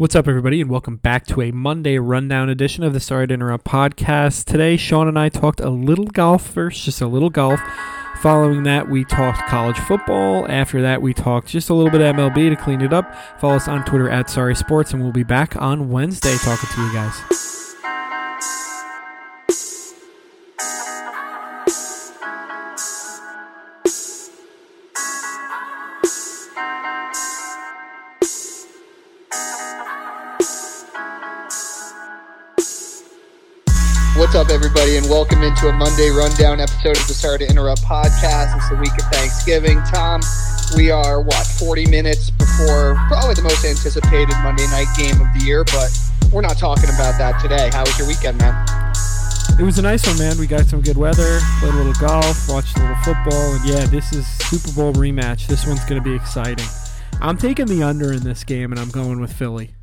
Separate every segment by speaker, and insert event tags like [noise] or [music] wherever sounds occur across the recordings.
Speaker 1: What's up, everybody, and welcome back to a Monday rundown edition of the Sorry to Interrupt podcast. Today, Sean and I talked a little golf first, just a little golf. Following that, we talked college football. After that, we talked just a little bit of MLB to clean it up. Follow us on Twitter at Sorry Sports, and we'll be back on Wednesday talking to you guys.
Speaker 2: Everybody, and welcome into a Monday rundown episode of the Sorry to Interrupt podcast. It's the week of Thanksgiving. Tom, we are, what, 40 minutes before probably the most anticipated Monday night game of the year, but we're not talking about that today. How was your weekend, man?
Speaker 1: It was a nice one, man. We got some good weather, played a little golf, watched a little football, and yeah, this is Super Bowl rematch. This one's going to be exciting. I'm taking the under in this game, and I'm going with Philly.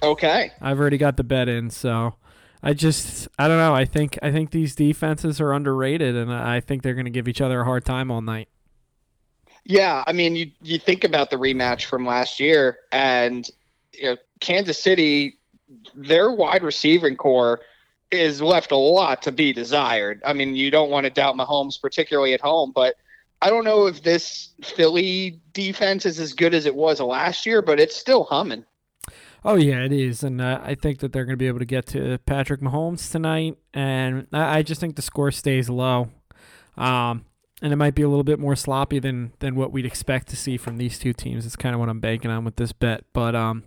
Speaker 2: Okay.
Speaker 1: I've already got the bet in, so I just I don't know. I think I think these defenses are underrated, and I think they're going to give each other a hard time all night.
Speaker 2: Yeah, I mean, you you think about the rematch from last year, and you know, Kansas City, their wide receiving corps is left a lot to be desired. I mean, you don't want to doubt Mahomes, particularly at home, but I don't know if this Philly defense is as good as it was last year, but it's still humming.
Speaker 1: Oh yeah, it is, and uh, I think that they're going to be able to get to Patrick Mahomes tonight, and I, just think the score stays low, um, and it might be a little bit more sloppy than than what we'd expect to see from these two teams. It's kind of what I'm banking on with this bet, but um,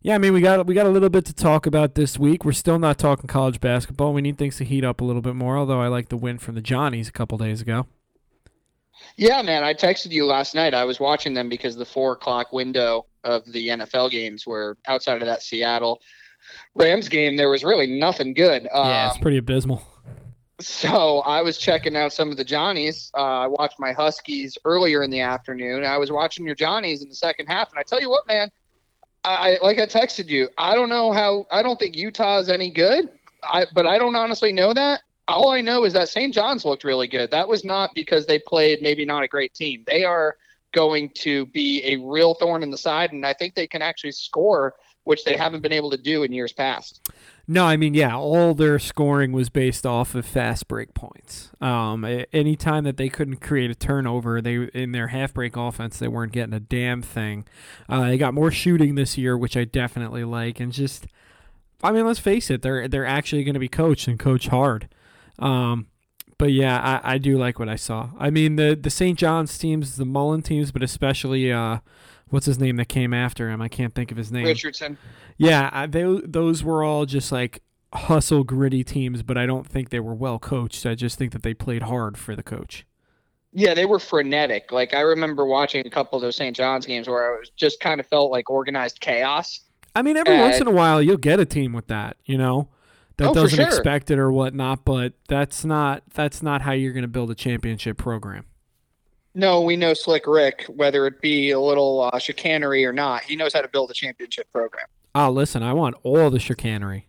Speaker 1: yeah, I mean we got we got a little bit to talk about this week. We're still not talking college basketball. We need things to heat up a little bit more. Although I like the win from the Johnnies a couple days ago.
Speaker 2: Yeah, man, I texted you last night. I was watching them because the four o'clock window of the NFL games were outside of that Seattle Rams game. There was really nothing good.
Speaker 1: Yeah, it's
Speaker 2: Um,
Speaker 1: pretty abysmal.
Speaker 2: So I was checking out some of the Johnnies. Uh, I watched my Huskies earlier in the afternoon. I was watching your Johnnies in the second half, and I tell you what, man, I like I texted you. I don't know how. I don't think Utah is any good. I but I don't honestly know that. All I know is that St. John's looked really good. That was not because they played maybe not a great team. They are going to be a real thorn in the side, and I think they can actually score, which they haven't been able to do in years past.
Speaker 1: No, I mean, yeah, all their scoring was based off of fast break points. Um, a- anytime that they couldn't create a turnover, they in their half break offense, they weren't getting a damn thing. Uh, they got more shooting this year, which I definitely like, and just, I mean, let's face it, they're they're actually going to be coached and coach hard. Um, but yeah, I, I do like what I saw. I mean, the the St. John's teams, the Mullen teams, but especially uh, what's his name that came after him? I can't think of his name.
Speaker 2: Richardson.
Speaker 1: Yeah, I, they those were all just like hustle gritty teams, but I don't think they were well coached. I just think that they played hard for the coach.
Speaker 2: Yeah, they were frenetic. Like I remember watching a couple of those St. John's games where I was just kind of felt like organized chaos.
Speaker 1: I mean, every once in a while you'll get a team with that, you know, that
Speaker 2: Oh,
Speaker 1: doesn't
Speaker 2: sure.
Speaker 1: expect it or whatnot. But that's not that's not how you're going to build a championship program.
Speaker 2: No, we know Slick Rick, whether it be a little uh, chicanery or not, he knows how to build a championship program.
Speaker 1: Oh, listen, I want all the chicanery.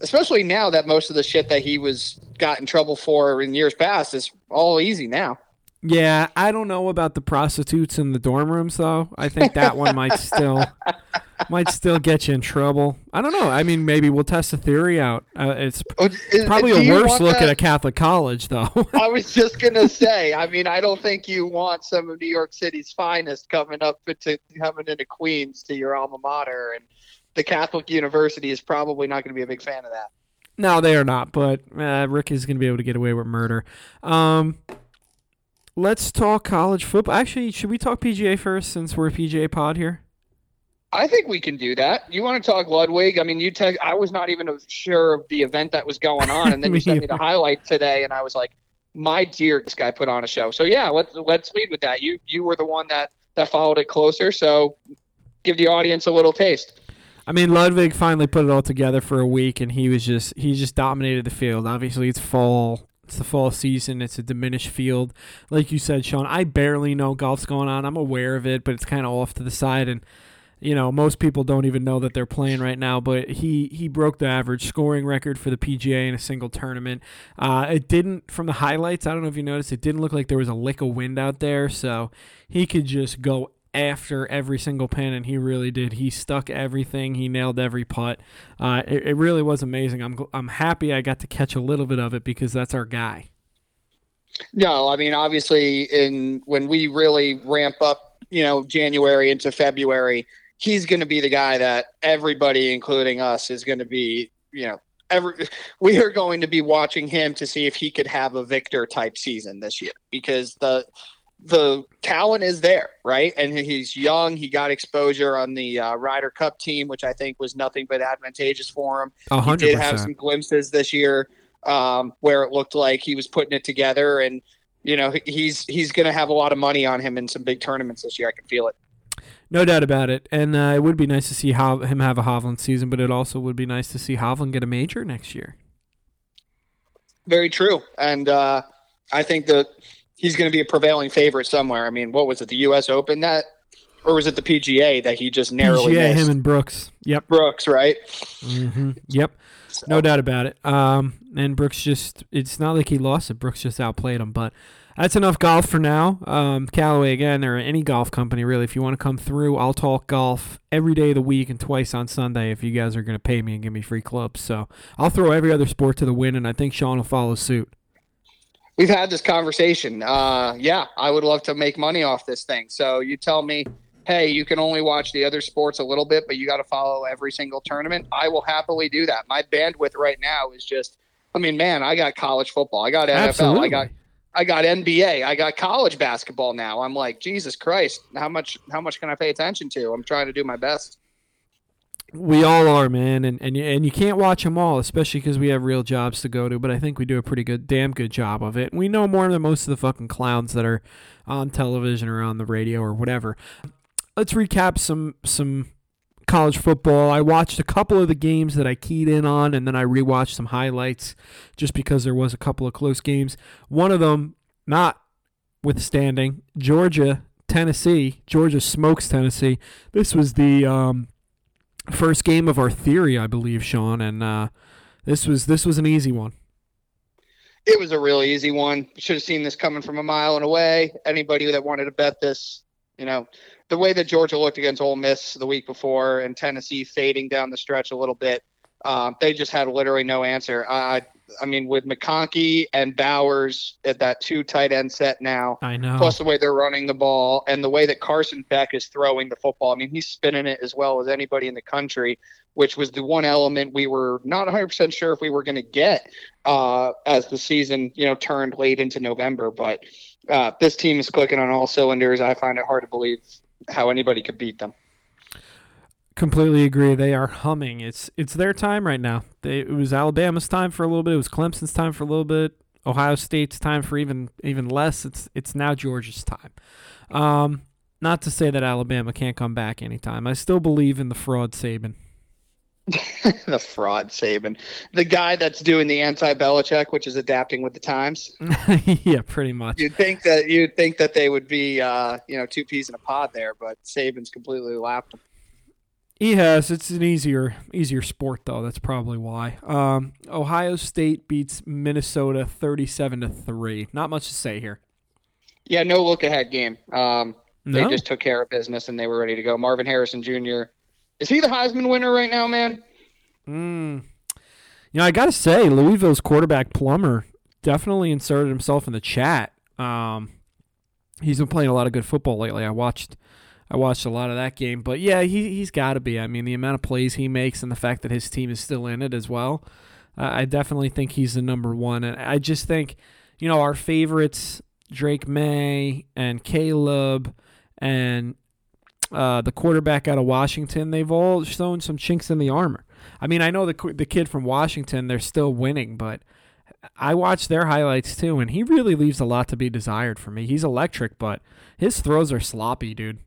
Speaker 2: Especially now that most of the shit that he was got in trouble for in years past is all easy now.
Speaker 1: Yeah, I don't know about the prostitutes in the dorm rooms though. I think that one might still [laughs] might still get you in trouble. I don't know. I mean, maybe we'll test the theory out. Uh, it's
Speaker 2: Oh, is-
Speaker 1: probably a worse look
Speaker 2: that?
Speaker 1: at a Catholic college though. [laughs]
Speaker 2: I was just gonna say. I mean, I don't think you want some of New York City's finest coming up to coming into Queens to your alma mater, and the Catholic University is probably not going to be a big fan of that.
Speaker 1: no, they are not. But uh, Rick is going to be able to get away with murder. Um, let's talk college football. Actually, should we talk PGA first since we're a PGA pod here?
Speaker 2: I think we can do that. You want to talk Ludvig? I mean, you te- I was not even sure of the event that was going on, and then [laughs] you sent me the highlight today, and I was like, "My dear, this guy put on a show." So yeah, let's let's lead with that. You you were the one that that followed it closer, so give the audience a little taste.
Speaker 1: I mean, Ludvig finally put it all together for a week, and he was just he just dominated the field. Obviously, it's fall. It's the fall season. It's a diminished field, like you said, Sean. I barely know golf's going on. I'm aware of it, but it's kind of off to the side, and you know most people don't even know that they're playing right now. But he he broke the average scoring record for the PGA in a single tournament. Uh, it didn't from the highlights. I don't know if you noticed. It didn't look like there was a lick of wind out there, so he could just go after every single pin, and he really did. He stuck everything. He nailed every putt. Uh, it, it really was amazing. I'm I'm happy I got to catch a little bit of it because that's our guy.
Speaker 2: No, I mean obviously in when we really ramp up, you know, January into February, he's going to be the guy that everybody including us is going to be, you know, every [laughs] we are going to be watching him to see if he could have a Viktor type season this year because the the talent is there, right? And he's young. He got exposure on the uh, Ryder Cup team, which I think was nothing but advantageous for him.
Speaker 1: 100%.
Speaker 2: He did have some glimpses this year um, where it looked like he was putting it together, and you know he's he's going to have a lot of money on him in some big tournaments this year. I can feel it.
Speaker 1: No doubt about it. And uh, it would be nice to see how, him have a Hovland season, but it also would be nice to see Hovland get a major next year.
Speaker 2: Very true. And uh, I think that he's going to be a prevailing favorite somewhere. I mean, what was it, the U.S. Open that, or was it the PGA that he just narrowly
Speaker 1: PGA,
Speaker 2: missed?
Speaker 1: him and Brooks. Yep.
Speaker 2: Brooks, right?
Speaker 1: hmm Yep.
Speaker 2: So,
Speaker 1: No doubt about it. Um, and Brooks just, it's not like he lost it. Brooks just outplayed him. But that's enough golf for now. Um, Callaway, again, or any golf company, really, if you want to come through, I'll talk golf every day of the week and twice on Sunday if you guys are going to pay me and give me free clubs. So I'll throw every other sport to the wind, and I think Sean will follow suit.
Speaker 2: We've had this conversation. Uh, yeah, I would love to make money off this thing. So you tell me, hey, you can only watch the other sports a little bit, but you got to follow every single tournament. I will happily do that. My bandwidth right now is just, I mean, man, I got college football, I got NFL,
Speaker 1: Absolutely.
Speaker 2: I got I got NBA, I got college basketball now. I'm like, Jesus Christ, how much how much can I pay attention to? I'm trying to do my best.
Speaker 1: We all are, man, and and you, and you can't watch them all, especially because we have real jobs to go to. But I think we do a pretty good, damn good job of it. We know more than most of the fucking clowns that are on television or on the radio or whatever. Let's recap some some college football. I watched a couple of the games that I keyed in on, and then I rewatched some highlights just because there was a couple of close games. One of them, not withstanding Georgia, Tennessee. Georgia smokes Tennessee. This was the um, first game of our theory, I believe, Sean, and uh, this was this was an easy one.
Speaker 2: It was a real easy one. Should have seen this coming from a mile and away. Anybody that wanted to bet this, you know, the way that Georgia looked against Ole Miss the week before and Tennessee fading down the stretch a little bit, um, they just had literally no answer. I, I mean, with McConkey and Bowers at that two tight end set now,
Speaker 1: I know.
Speaker 2: plus the way they're running the ball and the way that Carson Beck is throwing the football. I mean, he's spinning it as well as anybody in the country, which was the one element we were not 100% sure if we were going to get uh, as the season, you know, turned late into November. But uh, this team is clicking on all cylinders. I find it hard to believe how anybody could beat them.
Speaker 1: Completely agree. They are humming. It's it's their time right now. They, it was Alabama's time for a little bit. It was Clemson's time for a little bit. Ohio State's time for even even less. It's it's now Georgia's time. Um, not to say that Alabama can't come back anytime. I still believe in the fraud Saban. [laughs]
Speaker 2: the fraud Saban, the guy that's doing the anti-Belichick, which is adapting with the times. [laughs]
Speaker 1: yeah, pretty much.
Speaker 2: You'd think that you'd think that they would be, uh, you know, two peas in a pod there, but Saban's completely lapped them.
Speaker 1: He has. It's an easier easier sport though. That's probably why. Um, Ohio State beats Minnesota thirty-seven to three. Not much to say here.
Speaker 2: Yeah, no look ahead game. Um, they just took care of business and they were ready to go. Marvin Harrison Jr. Is he the Heisman winner right now, man?
Speaker 1: Mm. You know, I got to say, Louisville's quarterback Plummer definitely inserted himself in the chat. Um, he's been playing a lot of good football lately. I watched, I watched a lot of that game. But yeah, he he's got to be. I mean, the amount of plays he makes and the fact that his team is still in it as well. Uh, I definitely think he's the number one. And I just think, you know, our favorites, Drake Maye and Caleb and uh, the quarterback out of Washington, they've all shown some chinks in the armor. I mean, I know the the kid from Washington, they're still winning, but I watched their highlights too, and he really leaves a lot to be desired for me. He's electric, but his throws are sloppy, dude.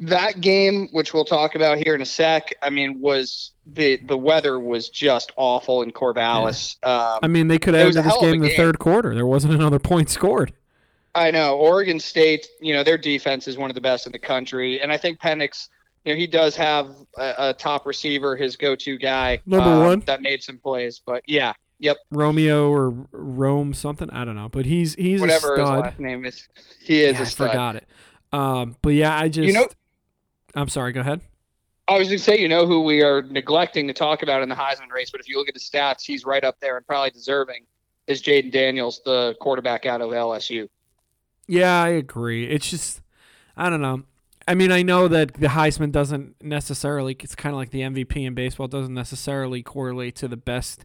Speaker 2: That game, which we'll talk about here in a sec, I mean, was the the weather was just awful in Corvallis. Um,
Speaker 1: I mean, they could have ended this
Speaker 2: hell of a
Speaker 1: game in the
Speaker 2: game.
Speaker 1: third quarter. There wasn't another point scored.
Speaker 2: I know Oregon State. You know their defense is one of the best in the country, and I think Penix. You know he does have a, a top receiver, his go-to guy,
Speaker 1: Number
Speaker 2: um,
Speaker 1: one.
Speaker 2: that made some plays. But yeah, yep,
Speaker 1: Romeo or Rome something, I don't know, but he's he's
Speaker 2: whatever
Speaker 1: a
Speaker 2: his last name is, he is
Speaker 1: Yeah,
Speaker 2: a
Speaker 1: I
Speaker 2: stud.
Speaker 1: forgot it. Um, but yeah, I just
Speaker 2: You know-
Speaker 1: I'm sorry. Go ahead.
Speaker 2: I was going to say, you know, who we are neglecting to talk about in the Heisman race, but if you look at the stats, he's right up there and probably deserving. Is Jayden Daniels, the quarterback out of LSU?
Speaker 1: Yeah, I agree. It's just I don't know. I mean, I know that the Heisman doesn't necessarily. It's kind of like the MVP in baseball doesn't necessarily correlate to the best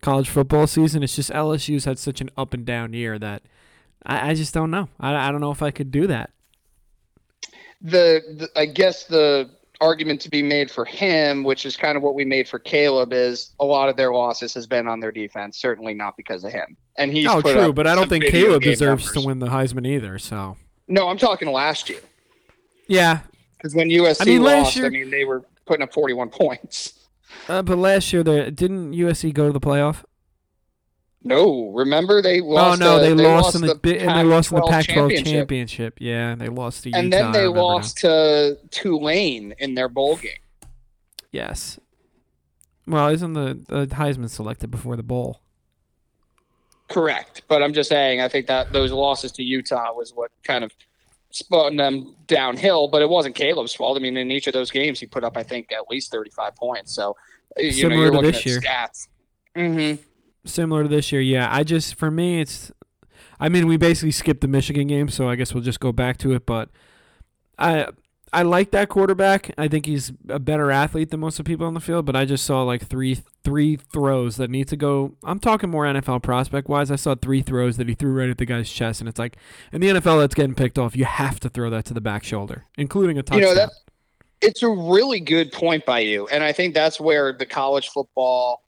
Speaker 1: college football season. It's just LSU's had such an up and down year that I, I just don't know. I, I don't know if I could do that.
Speaker 2: The, the I guess the argument to be made for him, which is kind of what we made for Caleb, is a lot of their losses has been on their defense. Certainly not because of him. And he's
Speaker 1: oh, true, but I don't think Caleb deserves
Speaker 2: numbers.
Speaker 1: to win the Heisman either. So
Speaker 2: No, I'm talking last year
Speaker 1: yeah,
Speaker 2: because when USC
Speaker 1: I mean,
Speaker 2: lost,
Speaker 1: year-
Speaker 2: I mean they were putting up 41 points.
Speaker 1: uh, but last year the didn't USC go to the playoff?
Speaker 2: No, remember they lost.
Speaker 1: Oh
Speaker 2: lost.
Speaker 1: no,
Speaker 2: uh,
Speaker 1: they, lost, in the,
Speaker 2: the
Speaker 1: and they lost in the
Speaker 2: Pac-12
Speaker 1: Pac-12 championship.
Speaker 2: championship.
Speaker 1: Yeah, they lost to Utah.
Speaker 2: and then they
Speaker 1: remember now.
Speaker 2: lost to Tulane in their bowl game.
Speaker 1: Yes. Well, isn't the, the Heisman selected before the bowl?
Speaker 2: Correct, but I'm just saying I think that those losses to Utah was what kind of spun them downhill. But it wasn't Caleb's fault. I mean, in each of those games, he put up I think at least 35 points. So you know
Speaker 1: Similar
Speaker 2: you're
Speaker 1: to
Speaker 2: looking
Speaker 1: this
Speaker 2: at
Speaker 1: year.
Speaker 2: stats. Mm-hmm.
Speaker 1: Similar to this year, yeah. I just for me, it's. I mean, we basically skipped the Michigan game, so I guess we'll just go back to it. But I I like that quarterback. I think he's a better athlete than most of the people on the field. But I just saw like three three throws that need to go. I'm talking more NFL prospect wise. I saw three throws that he threw right at the guy's chest, and it's like in the NFL that's getting picked off. You have to throw that to the back shoulder, including a touchdown.
Speaker 2: You know that it's a really good point by you, and I think that's where the college football.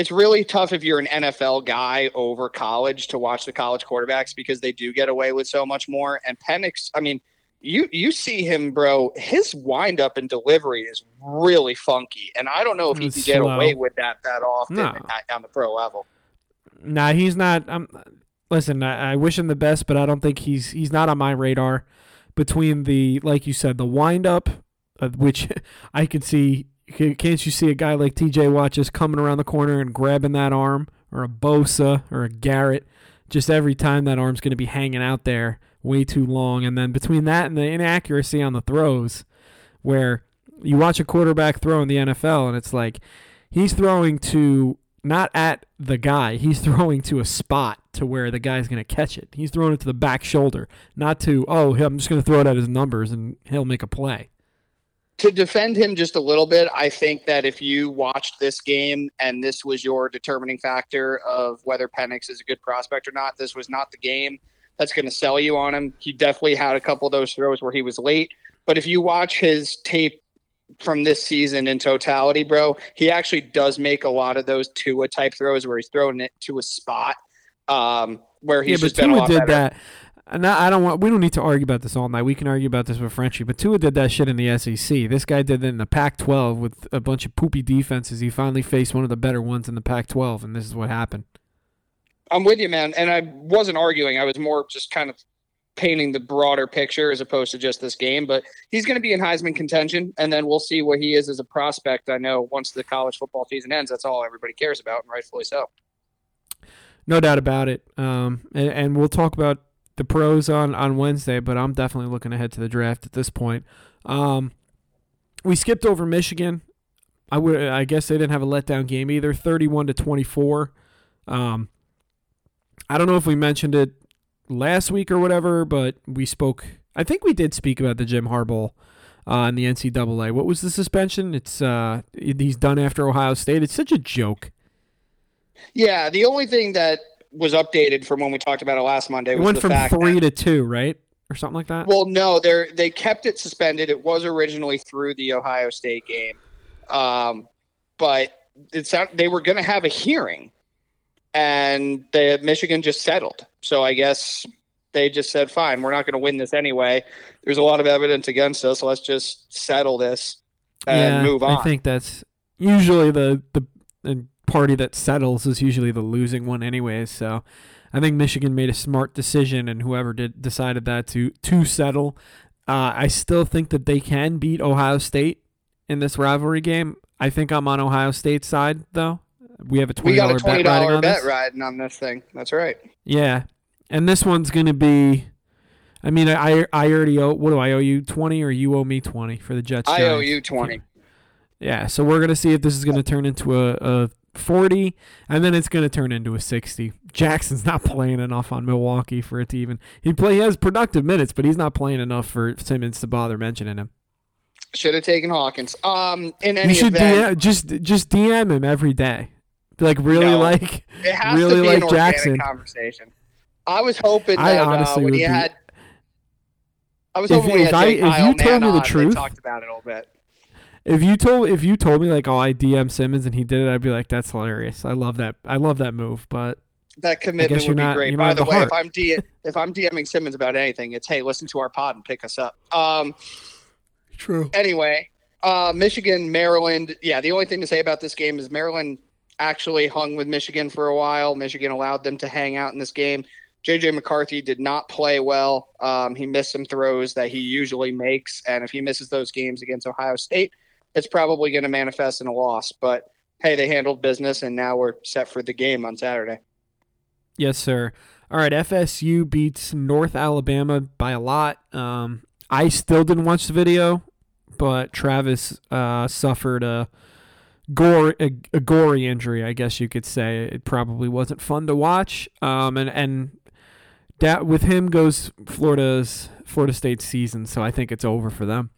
Speaker 2: It's really tough if you're an NFL guy over college to watch the college quarterbacks because they do get away with so much more. And Penix, I mean, you you see him, bro. His windup and delivery is really funky, and I don't know if he
Speaker 1: It's
Speaker 2: can get
Speaker 1: slow.
Speaker 2: away with that that often
Speaker 1: No.
Speaker 2: on the pro level.
Speaker 1: Nah, he's not. Um, listen, I, I wish him the best, but I don't think he's he's not on my radar. Between the like you said, the windup, uh, which [laughs] I could see. Ca- Can't you see a guy like T.J. Watt just coming around the corner and grabbing that arm, or a Bosa, or a Garrett? Just every time that arm's going to be hanging out there way too long, and then between that and the inaccuracy on the throws, where you watch a quarterback throw in the NFL and it's like he's throwing to not at the guy, he's [laughs] throwing to a spot to where the guy's going to catch it. He's throwing it to the back shoulder, not to, oh, I'm just going to throw it at his numbers and he'll make a play.
Speaker 2: To defend him just a little bit, I think that if you watched this game and this was your determining factor of whether Penix is a good prospect or not, this was not the game that's going to sell you on him. He definitely had a couple of those throws where he was late. But if you watch his tape from this season in totality, bro, he actually does make a lot of those Tua type throws where he's throwing it to a spot um, where he's
Speaker 1: yeah, but
Speaker 2: just been a
Speaker 1: Tua
Speaker 2: lot
Speaker 1: did
Speaker 2: better.
Speaker 1: that. And I don't want. We don't need to argue about this all night. We can argue about this with Frenchie, but Tua did that shit in the SEC. This guy did it in the Pac-12 with a bunch of poopy defenses. He finally faced one of the better ones in the Pac-12, and this is what happened.
Speaker 2: I'm with you, man. And I wasn't arguing. I was more just kind of painting the broader picture as opposed to just this game. But he's going to be in Heisman contention, and then we'll see what he is as a prospect. I know once the college football season ends, that's all everybody cares about, and rightfully so.
Speaker 1: No doubt about it. Um, and, and we'll talk about the pros on, on Wednesday, but I'm definitely looking ahead to the draft at this point. Um, we skipped over Michigan. I would, I guess they didn't have a letdown game either. 31 to 24. Um, I don't know if we mentioned it last week or whatever, but we spoke. I think we did speak about the Jim Harbaugh uh, in the NCAA. What was the suspension? It's uh, he's done after Ohio State. It's such a joke.
Speaker 2: Yeah, the only thing that was updated from when we talked about it last Monday
Speaker 1: It went from three
Speaker 2: that,
Speaker 1: to two, right, or something like that.
Speaker 2: well, no, they they kept it suspended. It was originally through the Ohio State game, um, but it's not, they were going to have a hearing, and the Michigan just settled. So I guess they just said, "Fine, we're not going to win this anyway. There's a lot of evidence against us. Let's just settle this and
Speaker 1: yeah,
Speaker 2: move on."
Speaker 1: I think that's usually the, the the party that settles is usually the losing one, anyways. So I think Michigan made a smart decision, and whoever did decided that to to settle. Uh, I still think that they can beat Ohio State in this rivalry game. I think I'm on Ohio State's side, though. We have a
Speaker 2: we
Speaker 1: twenty dollar bet riding on
Speaker 2: bet
Speaker 1: this.
Speaker 2: riding on this thing. That's right.
Speaker 1: Yeah, and this one's going to be. I mean, I I already owe. What do I owe you? Twenty, or you owe me twenty for the Jets?
Speaker 2: I owe you twenty.
Speaker 1: Yeah, so we're gonna see if this is gonna turn into a, a forty, and then it's gonna turn into a sixty. Jackson's not [laughs] playing enough on Milwaukee for it to even. He play he has productive minutes, but he's not playing enough for Simmons to bother mentioning him.
Speaker 2: Should have taken Hawkins. Um, in
Speaker 1: You
Speaker 2: any
Speaker 1: should
Speaker 2: event,
Speaker 1: DM, just just DM him every day. Like really
Speaker 2: No.
Speaker 1: like really like Jackson.
Speaker 2: conversation. I was hoping
Speaker 1: I
Speaker 2: that uh,
Speaker 1: honestly
Speaker 2: when
Speaker 1: would
Speaker 2: he
Speaker 1: be-
Speaker 2: had, I was
Speaker 1: If-
Speaker 2: hoping when
Speaker 1: if I- if you
Speaker 2: Kyle
Speaker 1: told me the truth-
Speaker 2: talked about it a little bit.
Speaker 1: If you told if you told me like oh I DM Simmons and he did it, I'd be like that's hilarious. I love that. I love that move, but
Speaker 2: That commitment would be
Speaker 1: not-
Speaker 2: great. By the
Speaker 1: the
Speaker 2: way,
Speaker 1: heart.
Speaker 2: if I'm D- if I'm DMing Simmons about anything, it's hey, listen to our pod and pick us up. Um,
Speaker 1: true.
Speaker 2: anyway, uh, Michigan, Maryland. Yeah, the only thing to say about this game is Maryland actually hung with Michigan for a while. Michigan allowed them to hang out in this game. JJ McCarthy did not play well. Um, he missed some throws that he usually makes, and if he misses those games against Ohio State, it's probably going to manifest in a loss. But hey, they handled business, and now we're set for the game on Saturday.
Speaker 1: Yes, sir. All right, FSU beats North Alabama by a lot. Um, I still didn't watch the video, but Travis uh, suffered a gore a, a gory injury, I guess you could say. It probably wasn't fun to watch. Um, and and that with him goes Florida's Florida State season, so I think it's over for them.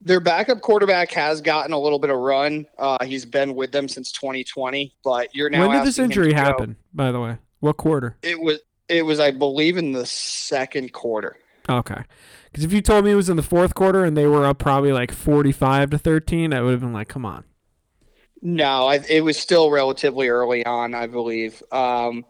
Speaker 2: Their backup quarterback has gotten a little bit of run. Uh, he's been with them since 2020, but you're now.
Speaker 1: when did this injury happen? By the way, what quarter?
Speaker 2: It was it was I believe in the second quarter.
Speaker 1: Okay. Because if you told me it was in the fourth quarter and they were up probably like forty-five to thirteen, I would have been like, "Come on."
Speaker 2: No, I, it was still relatively early on, I believe. Um,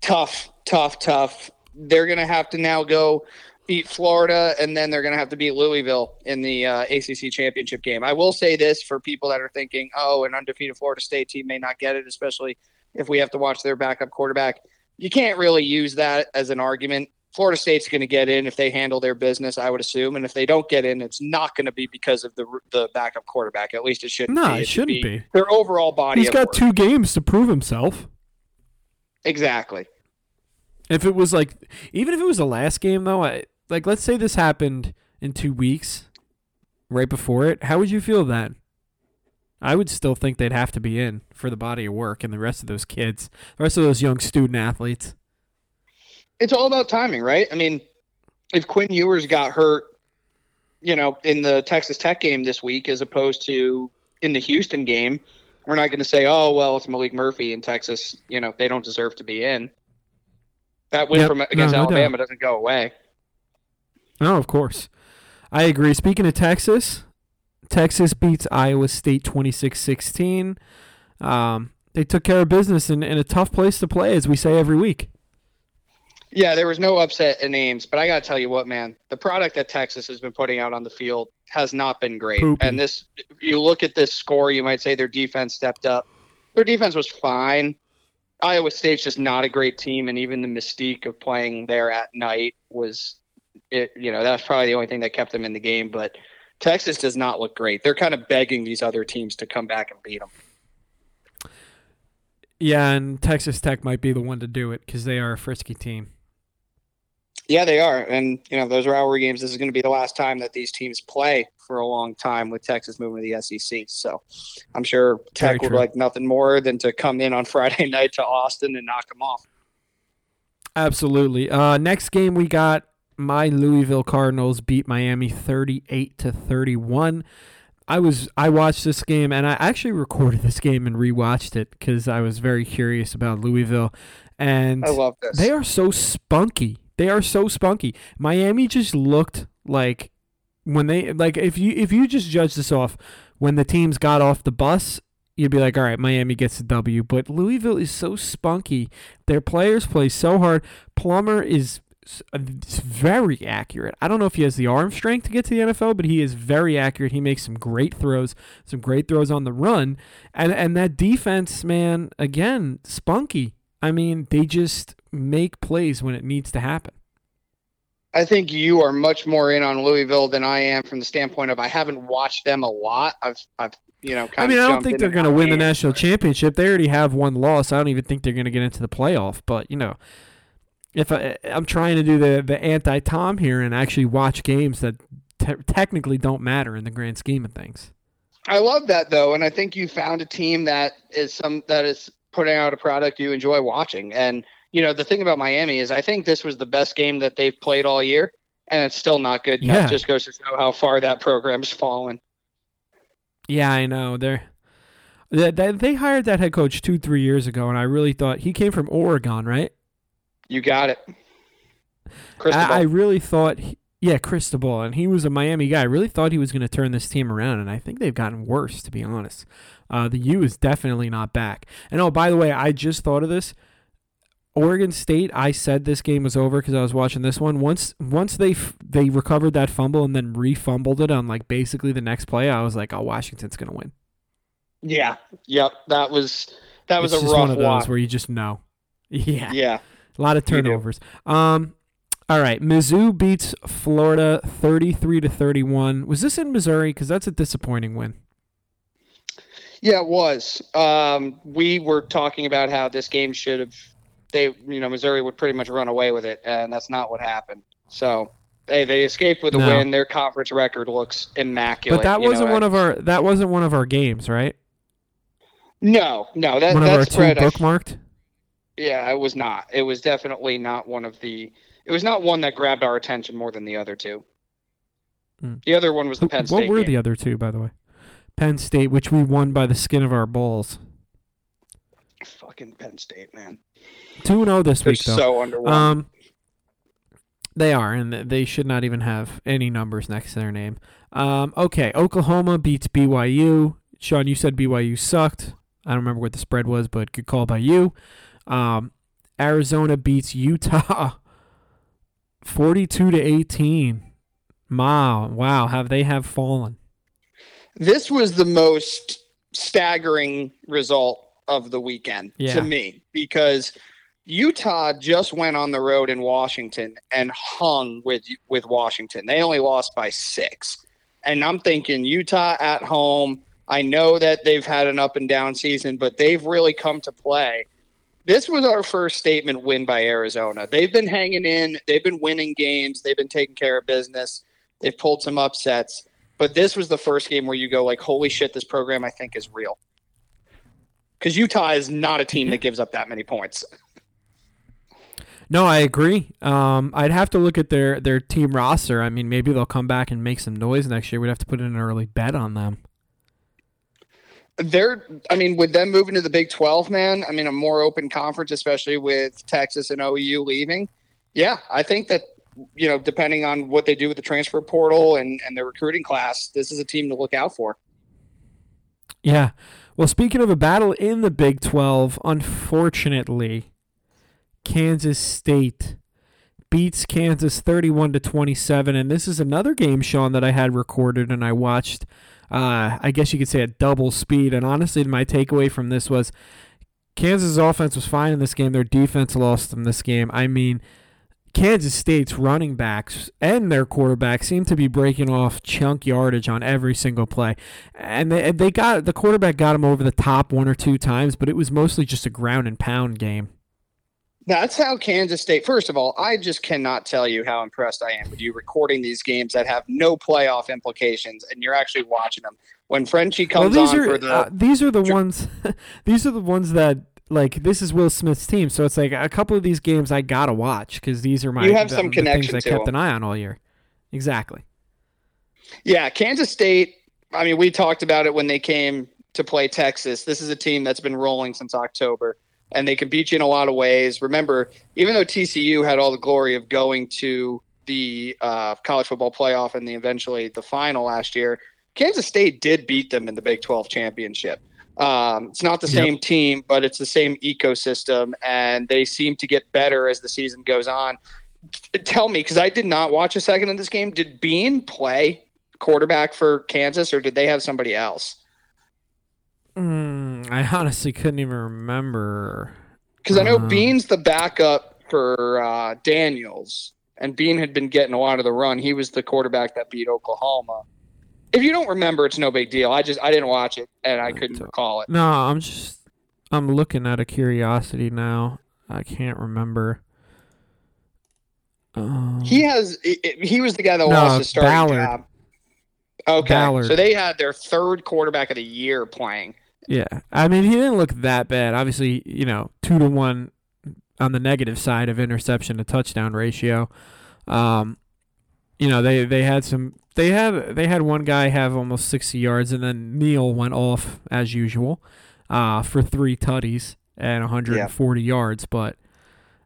Speaker 2: tough, tough, tough. They're going to have to now go beat Florida, and then they're going to have to beat Louisville in the uh, ACC championship game. I will say this for people that are thinking, oh, an undefeated Florida State team may not get it, especially if we have to watch their backup quarterback. You can't really use that as an argument. Florida State's going to get in if they handle their business, I would assume, and if they don't get in, it's not going to be because of the the backup quarterback. At least it shouldn't.
Speaker 1: No,
Speaker 2: be.
Speaker 1: it
Speaker 2: should
Speaker 1: shouldn't be.
Speaker 2: Their overall body.
Speaker 1: He's got
Speaker 2: work.
Speaker 1: two games to prove himself.
Speaker 2: Exactly.
Speaker 1: If it was like, even if it was the last game though, I, like let's say this happened in two weeks, right before it, how would you feel then? I would still think they'd have to be in for the body of work and the rest of those kids, the rest of those young student athletes.
Speaker 2: It's all about timing, right? I mean, if Quinn Ewers got hurt, you know, in the Texas Tech game this week, as opposed to in the Houston game, we're not going to say, "Oh, well, it's Maalik Murphy in Texas." You know, they don't deserve to be in. That win
Speaker 1: Yep.
Speaker 2: from against
Speaker 1: No, no.
Speaker 2: Alabama doesn't go away.
Speaker 1: Oh, of course. I agree. Speaking of Texas, Texas beats Iowa State 26-16. Um, they took care of business in, in a tough place to play, as we say every week.
Speaker 2: Yeah, there was no upset in Ames, but I got to tell you what, man, the product that Texas has been putting out on the field has not been great.
Speaker 1: Poopy.
Speaker 2: And this, you look at this score, you might say their defense stepped up. Their defense was fine. Iowa State's just not a great team, and even the mystique of playing there at night was, it. You know, that's probably the only thing that kept them in the game. But Texas does not look great. They're kind of begging these other teams to come back and beat them.
Speaker 1: Yeah, and Texas Tech might be the one to do it because they are a frisky team.
Speaker 2: Yeah, they are, and you know those rivalry games. This is going to be the last time that these teams play for a long time with Texas moving to the SEC. So, I'm sure
Speaker 1: Very
Speaker 2: Tech would
Speaker 1: true.
Speaker 2: like nothing more than to come in on [laughs] Friday night to Austin and knock them off.
Speaker 1: Absolutely. Uh, next game we got my Louisville Cardinals beat Miami 38 to 31. I was I watched this game and I actually recorded this game and rewatched it because I was very curious about Louisville, and
Speaker 2: I love this.
Speaker 1: they are so spunky. They are so spunky. Miami just looked like when they like if you if you just judge this off when the teams got off the bus, you'd be like, all right, Miami gets the W. But Louisville is so spunky. Their players play so hard. Plummer is Uh, very accurate. I don't know if he has the arm strength to get to the NFL, but he is very accurate. He makes some great throws, some great throws on the run, and and that defense, man, again, spunky. I mean, they just make plays when it needs to happen.
Speaker 2: I think you are much more in on Louisville than I am from the standpoint of I haven't watched them a lot. I've, I've, you know, kind
Speaker 1: I mean,
Speaker 2: of
Speaker 1: I don't think they're going to win the national championship. They already have one loss. I don't even think they're going to get into the playoff. But you know, if I, I'm trying to do the the anti Tom here and actually watch games that te- technically don't matter in the grand scheme of things.
Speaker 2: I love that though, and I think you found a team that is some that is putting out a product you enjoy watching. And you know, the thing about Miami is, I think this was the best game that they've played all year, and it's still not good.
Speaker 1: Yeah.
Speaker 2: That just goes to show how far that program's fallen.
Speaker 1: Yeah, I know. They're they, they they hired that head coach two three years ago, and I really thought he came from Oregon, right?
Speaker 2: You got it.
Speaker 1: I,
Speaker 2: Cristobal.
Speaker 1: I really thought, he, yeah, Cristobal, and he was a Miami guy. I really thought he was going to turn this team around, and I think they've gotten worse, to be honest. Uh, the U is definitely not back. And oh, by the way, I just thought of this. Oregon State, I said this game was over because I was watching this one. Once once they f- they recovered that fumble and then refumbled it on like basically the next play, I was like, oh, Washington's going to win.
Speaker 2: yeah. Yep. That was that was
Speaker 1: it's
Speaker 2: a rough
Speaker 1: one of those
Speaker 2: watch.
Speaker 1: where you just know. [laughs] Yeah.
Speaker 2: Yeah.
Speaker 1: A lot of turnovers. Um, all right. Mizzou beats Florida thirty-three to thirty-one. Was this in Missouri? Because that's a disappointing win.
Speaker 2: Yeah, it was. Um, we were talking about how this game should have, they, you know, Missouri would pretty much run away with it, and that's not what happened. So, hey, they escaped with a
Speaker 1: No.
Speaker 2: win. Their conference record looks immaculate.
Speaker 1: But that wasn't
Speaker 2: know,
Speaker 1: one of our. That wasn't one of our games, right?
Speaker 2: No, no, that
Speaker 1: one of our two
Speaker 2: spread. I-
Speaker 1: bookmarked.
Speaker 2: Yeah, it was not. It was definitely not one of the. It was not one that grabbed our attention more than the other two.
Speaker 1: Hmm.
Speaker 2: The other one was the Penn
Speaker 1: what
Speaker 2: State
Speaker 1: were
Speaker 2: game.
Speaker 1: the other two, by the way? Penn State, which we won by the skin of our balls.
Speaker 2: Fucking Penn State, man.
Speaker 1: Two and zero this
Speaker 2: They're
Speaker 1: week, though.
Speaker 2: so underwhelming.
Speaker 1: Um, they are, and they should not even have any numbers next to their name. Um, okay, Oklahoma beats BYU. Sean, you said BYU sucked. I don't remember what the spread was, but good call by you. Um, Arizona beats Utah, [laughs] forty-two to eighteen. Wow, wow, have they have fallen?
Speaker 2: this was the most staggering result of the weekend
Speaker 1: Yeah.
Speaker 2: to me because Utah just went on the road in Washington and hung with with Washington. They only lost by 6. And I'm thinking Utah at home, I know that they've had an up and down season, but they've really come to play. This was our first statement win by Arizona. They've been hanging in, they've been winning games, they've been taking care of business. They've pulled some upsets. But this was the first game where you go like, "Holy shit, this program I think is real." Because Utah is not a team that gives up that many points.
Speaker 1: No, I agree. Um, I'd have to look at their their team roster. I mean, maybe they'll come back and make some noise next year. We'd have to put in an early bet on them.
Speaker 2: They're, I mean, with them moving to the Big Twelve, man. I mean, a more open conference, especially with Texas and OU leaving. Yeah, I think that you know, depending on what they do with the transfer portal and and their recruiting class, this is a team to look out for.
Speaker 1: Yeah. Well, speaking of a battle in the Big 12, unfortunately, Kansas State beats Kansas 31 to 27 and this is another game Sean that I had recorded and I watched uh, I guess you could say at double speed and honestly my takeaway from this was Kansas' offense was fine in this game their defense lost in this game I mean Kansas State's running backs and their quarterback seem to be breaking off chunk yardage on every single play. And they, they got the quarterback got him over the top one or two times, but it was mostly just a ground and pound game.
Speaker 2: That's how Kansas State. First of all, I just cannot tell you how impressed I am with you recording these games that have no playoff implications, and you're actually watching them. When Frenchie comes
Speaker 1: well, these
Speaker 2: on
Speaker 1: are
Speaker 2: for the
Speaker 1: uh, these are the
Speaker 2: Sure.
Speaker 1: ones [laughs] these are the ones that like this is Will Smith's team, so it's like a couple of these games I gotta watch because these are my
Speaker 2: You have
Speaker 1: the,
Speaker 2: some
Speaker 1: the
Speaker 2: connection
Speaker 1: things I kept
Speaker 2: them.
Speaker 1: an eye on all year. Exactly.
Speaker 2: Yeah, Kansas State. I mean, we talked about it when they came to play Texas. This is a team that's been rolling since October, and they can beat you in a lot of ways. Remember, even though TCU had all the glory of going to the uh, college football playoff and the eventually the final last year, Kansas State did beat them in the Big 12 championship. Um, it's not the
Speaker 1: Yep.
Speaker 2: same team, but it's the same ecosystem, and they seem to get better as the season goes on. Tell me, because I did not watch a second of this game. Did Bean play quarterback for Kansas, or did they have somebody else?
Speaker 1: Mm, I honestly couldn't even remember.
Speaker 2: Because I know
Speaker 1: Uh.
Speaker 2: Bean's the backup for uh, Daniels, and Bean had been getting a lot of the run. He was the quarterback that beat Oklahoma. If you don't remember, it's no big deal. I just I didn't watch it, and I couldn't recall it.
Speaker 1: No, I'm just I'm looking out of curiosity now. I can't remember. Um,
Speaker 2: He has. He he was the guy that
Speaker 1: No,
Speaker 2: lost his starting
Speaker 1: Ballard.
Speaker 2: job. Okay,
Speaker 1: Ballard.
Speaker 2: so they had their third quarterback of the year playing.
Speaker 1: Yeah, I mean he didn't look that bad. Obviously, you know, two to one on the negative side of interception to touchdown ratio. Um, you know, they they had some. They had they had one guy have almost sixty yards, and then Neal went off as usual, uh, for three tutties and 140 yards. But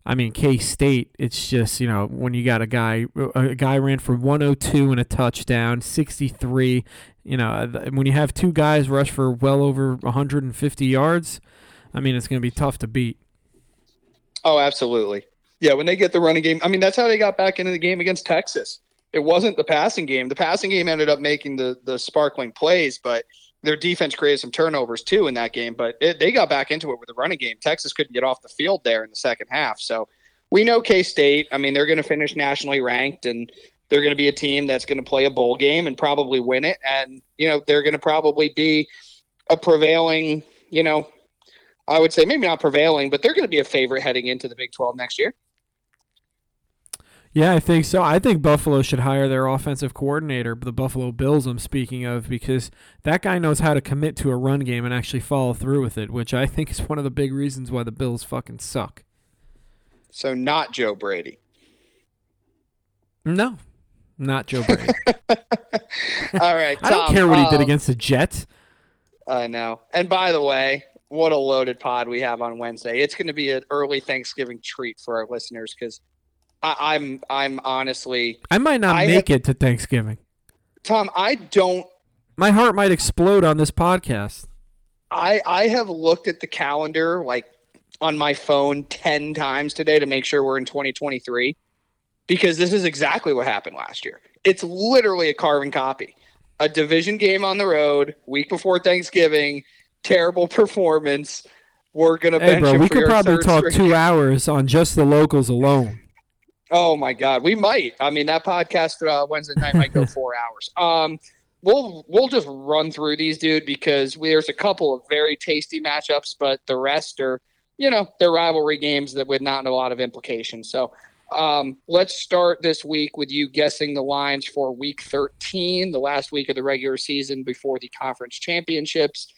Speaker 1: I mean, K State, it's just you know when you got a guy a guy ran for 102 and a touchdown, 63 you know, uh, when you have two guys rush for well over 150 yards, I mean, it's going to be tough to beat.
Speaker 2: Oh, absolutely. Yeah, when they get the running game, I mean, that's how they got back into the game against Texas. It wasn't the passing game. The passing game ended up making the the sparkling plays, but their defense created some turnovers too in that game. But it, they got back into it with the running game. Texas couldn't get off the field there in the second half. So we know K State. I mean, they're going to finish nationally ranked, and they're going to be a team that's going to play a bowl game and probably win it. And you know, they're going to probably be a prevailing. You know, I would say maybe not prevailing, but they're going to be a favorite heading into the Big Twelve next year.
Speaker 1: Yeah, I think so. I think Buffalo should hire their offensive coordinator, the Buffalo Bills, I'm speaking of, because that guy knows how to commit to a run game and actually follow through with it, which I think is one of the big reasons why the Bills fucking suck.
Speaker 2: So not Joe Brady.
Speaker 1: No, not Joe Brady. [laughs]
Speaker 2: All right,
Speaker 1: I don't care what he did
Speaker 2: um,
Speaker 1: against the Jets.
Speaker 2: I know. And by the way, what a loaded pod we have on Wednesday. It's going to be an early Thanksgiving treat for our listeners because I'm I'm honestly
Speaker 1: I might not
Speaker 2: I
Speaker 1: make it to Thanksgiving.
Speaker 2: Tom. I don't.
Speaker 1: My heart might explode on this podcast.
Speaker 2: I I have looked at the calendar like on my phone ten times today to make sure we're in 2023 because this is exactly what happened last year. It's literally a carbon copy. A division game on the road, week before Thanksgiving, terrible [laughs] performance. We're gonna
Speaker 1: Hey,
Speaker 2: bench
Speaker 1: bro, we could probably talk
Speaker 2: string.
Speaker 1: two hours on just the locals alone.
Speaker 2: Oh my God, we might. I mean, that podcast uh, Wednesday night might go [laughs] four hours. Um, we'll we'll just run through these, dude, because we, there's a couple of very tasty matchups, but the rest are, you know, they're rivalry games that with not a lot of implications. So, um, let's start this week with you guessing the lines for Week 13, the last week of the regular season before the conference championships.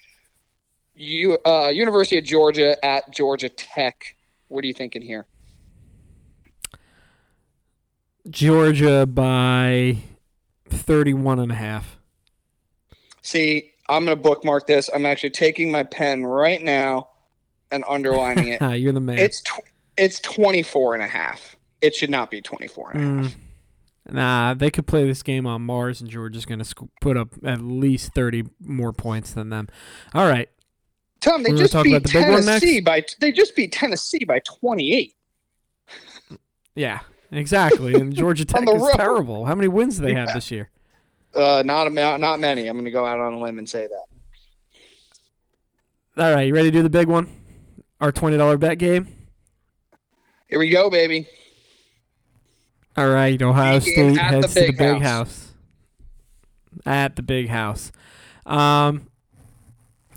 Speaker 2: You, uh, University of Georgia at Georgia Tech. What are you thinking here?
Speaker 1: Georgia by 31 and a half.
Speaker 2: See, I'm going to bookmark this. I'm actually taking my pen right now and underlining it. [laughs]
Speaker 1: You're the man.
Speaker 2: it's tw- it's 24 and a half. It should not be 24 and a half.
Speaker 1: Mm. Nah, they could play this game on Mars, and Georgia's going to sc- put up at least 30 more points than them. All right.
Speaker 2: Tom, they
Speaker 1: We're
Speaker 2: just beat
Speaker 1: about the
Speaker 2: Tennessee by they just beat Tennessee by 28.
Speaker 1: Yeah, exactly. And [laughs] Georgia Tech is
Speaker 2: road.
Speaker 1: terrible. How many wins do they have this year?
Speaker 2: Uh, not a, not many. I'm going to go out on a limb and say that.
Speaker 1: All right, you ready to do the big one? Our $20 bet game?
Speaker 2: Here we go, baby.
Speaker 1: All right, Ohio State
Speaker 2: at the
Speaker 1: heads to the
Speaker 2: big house.
Speaker 1: house. At the big house. Um,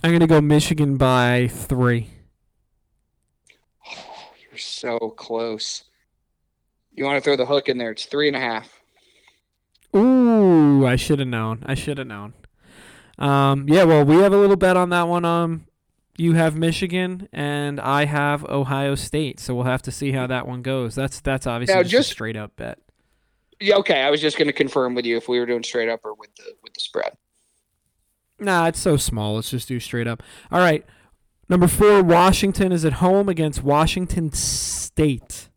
Speaker 1: I'm going to go Michigan by three. [sighs]
Speaker 2: You're so close. You want to throw the hook in there? It's three and a half.
Speaker 1: Ooh, I should have known. I should have known. Um, yeah, well, we have a little bet on that one. Um, you have Michigan, and I have Ohio State, so we'll have to see how that one goes. That's that's obviously
Speaker 2: Now,
Speaker 1: just,
Speaker 2: just-
Speaker 1: a straight up bet.
Speaker 2: Yeah, okay. I was just going to confirm with you if we were doing straight up or with the with the spread.
Speaker 1: Nah, it's so small. Let's just do straight up. All right, number four, Washington is at home against Washington State.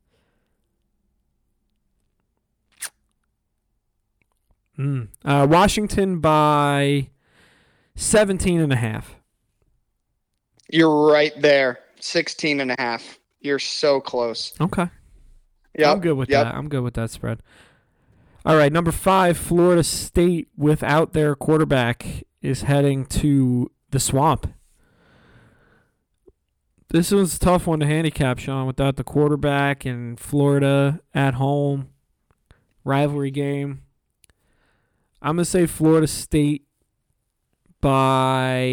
Speaker 1: Mm. Uh, Washington by 17 and a half.
Speaker 2: You're right there. 16 and a half. You're so close.
Speaker 1: Okay.
Speaker 2: Yeah.
Speaker 1: I'm good with
Speaker 2: yep.
Speaker 1: that. I'm good with that spread. All right, number five, Florida State without their quarterback is heading to the swamp. This was a tough one to handicap, Sean, without the quarterback and Florida at home. Rivalry game. I'm gonna say Florida State by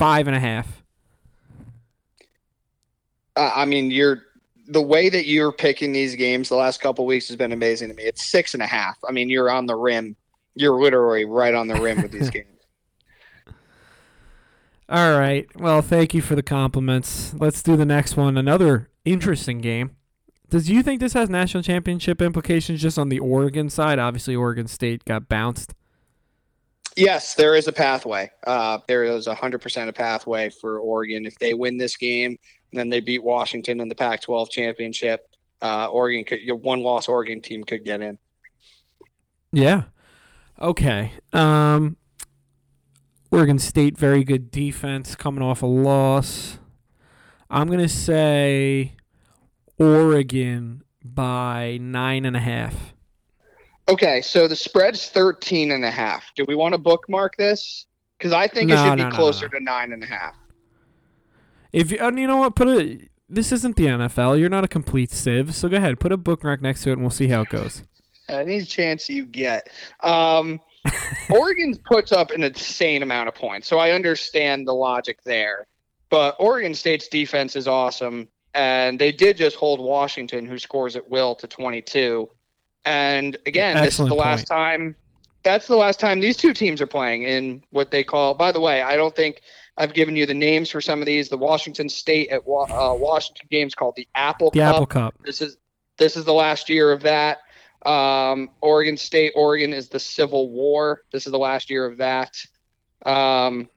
Speaker 1: five and a half.
Speaker 2: Uh, I mean, you're the way that you're picking these games the last couple weeks has been amazing to me. It's six and a half. I mean, you're on the rim. You're literally right on the rim with these [laughs] games.
Speaker 1: All right. Well, thank you for the compliments. Let's do the next one. Another interesting game. Does you think this has national championship implications just on the Oregon side? Obviously, Oregon State got bounced.
Speaker 2: Yes, there is a pathway. Uh, there is a hundred percent a pathway for Oregon if they win this game, and then they beat Washington in the Pac-12 championship. Uh, Oregon could your one loss Oregon team could get in.
Speaker 1: Yeah. Okay. Um, Oregon State very good defense coming off a loss. I'm gonna say Oregon by nine and a half.
Speaker 2: Okay, so the spread's 13 and a half. Do we want to bookmark this? Because I think it
Speaker 1: No,
Speaker 2: should be
Speaker 1: no, no,
Speaker 2: closer
Speaker 1: no.
Speaker 2: to nine and a half.
Speaker 1: If you, and you know what, put a. This isn't the NFL. You're not a complete sieve, so go ahead, put a bookmark next to it, and we'll see how it goes. [laughs]
Speaker 2: Any chance you get. Um, [laughs] Oregon puts up an insane amount of points, so I understand the logic there. But Oregon State's defense is awesome, and they did just hold Washington, who scores at will, to 22. And again, this is
Speaker 1: Excellent
Speaker 2: the last time. That's the last time these two teams are playing in what they call. By the way, I don't think I've given you the names for some of these. The Washington State at Wa- uh, Washington games called the Apple
Speaker 1: The
Speaker 2: Cup.
Speaker 1: Apple Cup.
Speaker 2: This is this is the last year of that. Um, Oregon State, Oregon is the Civil War. This is the last year of that. Um,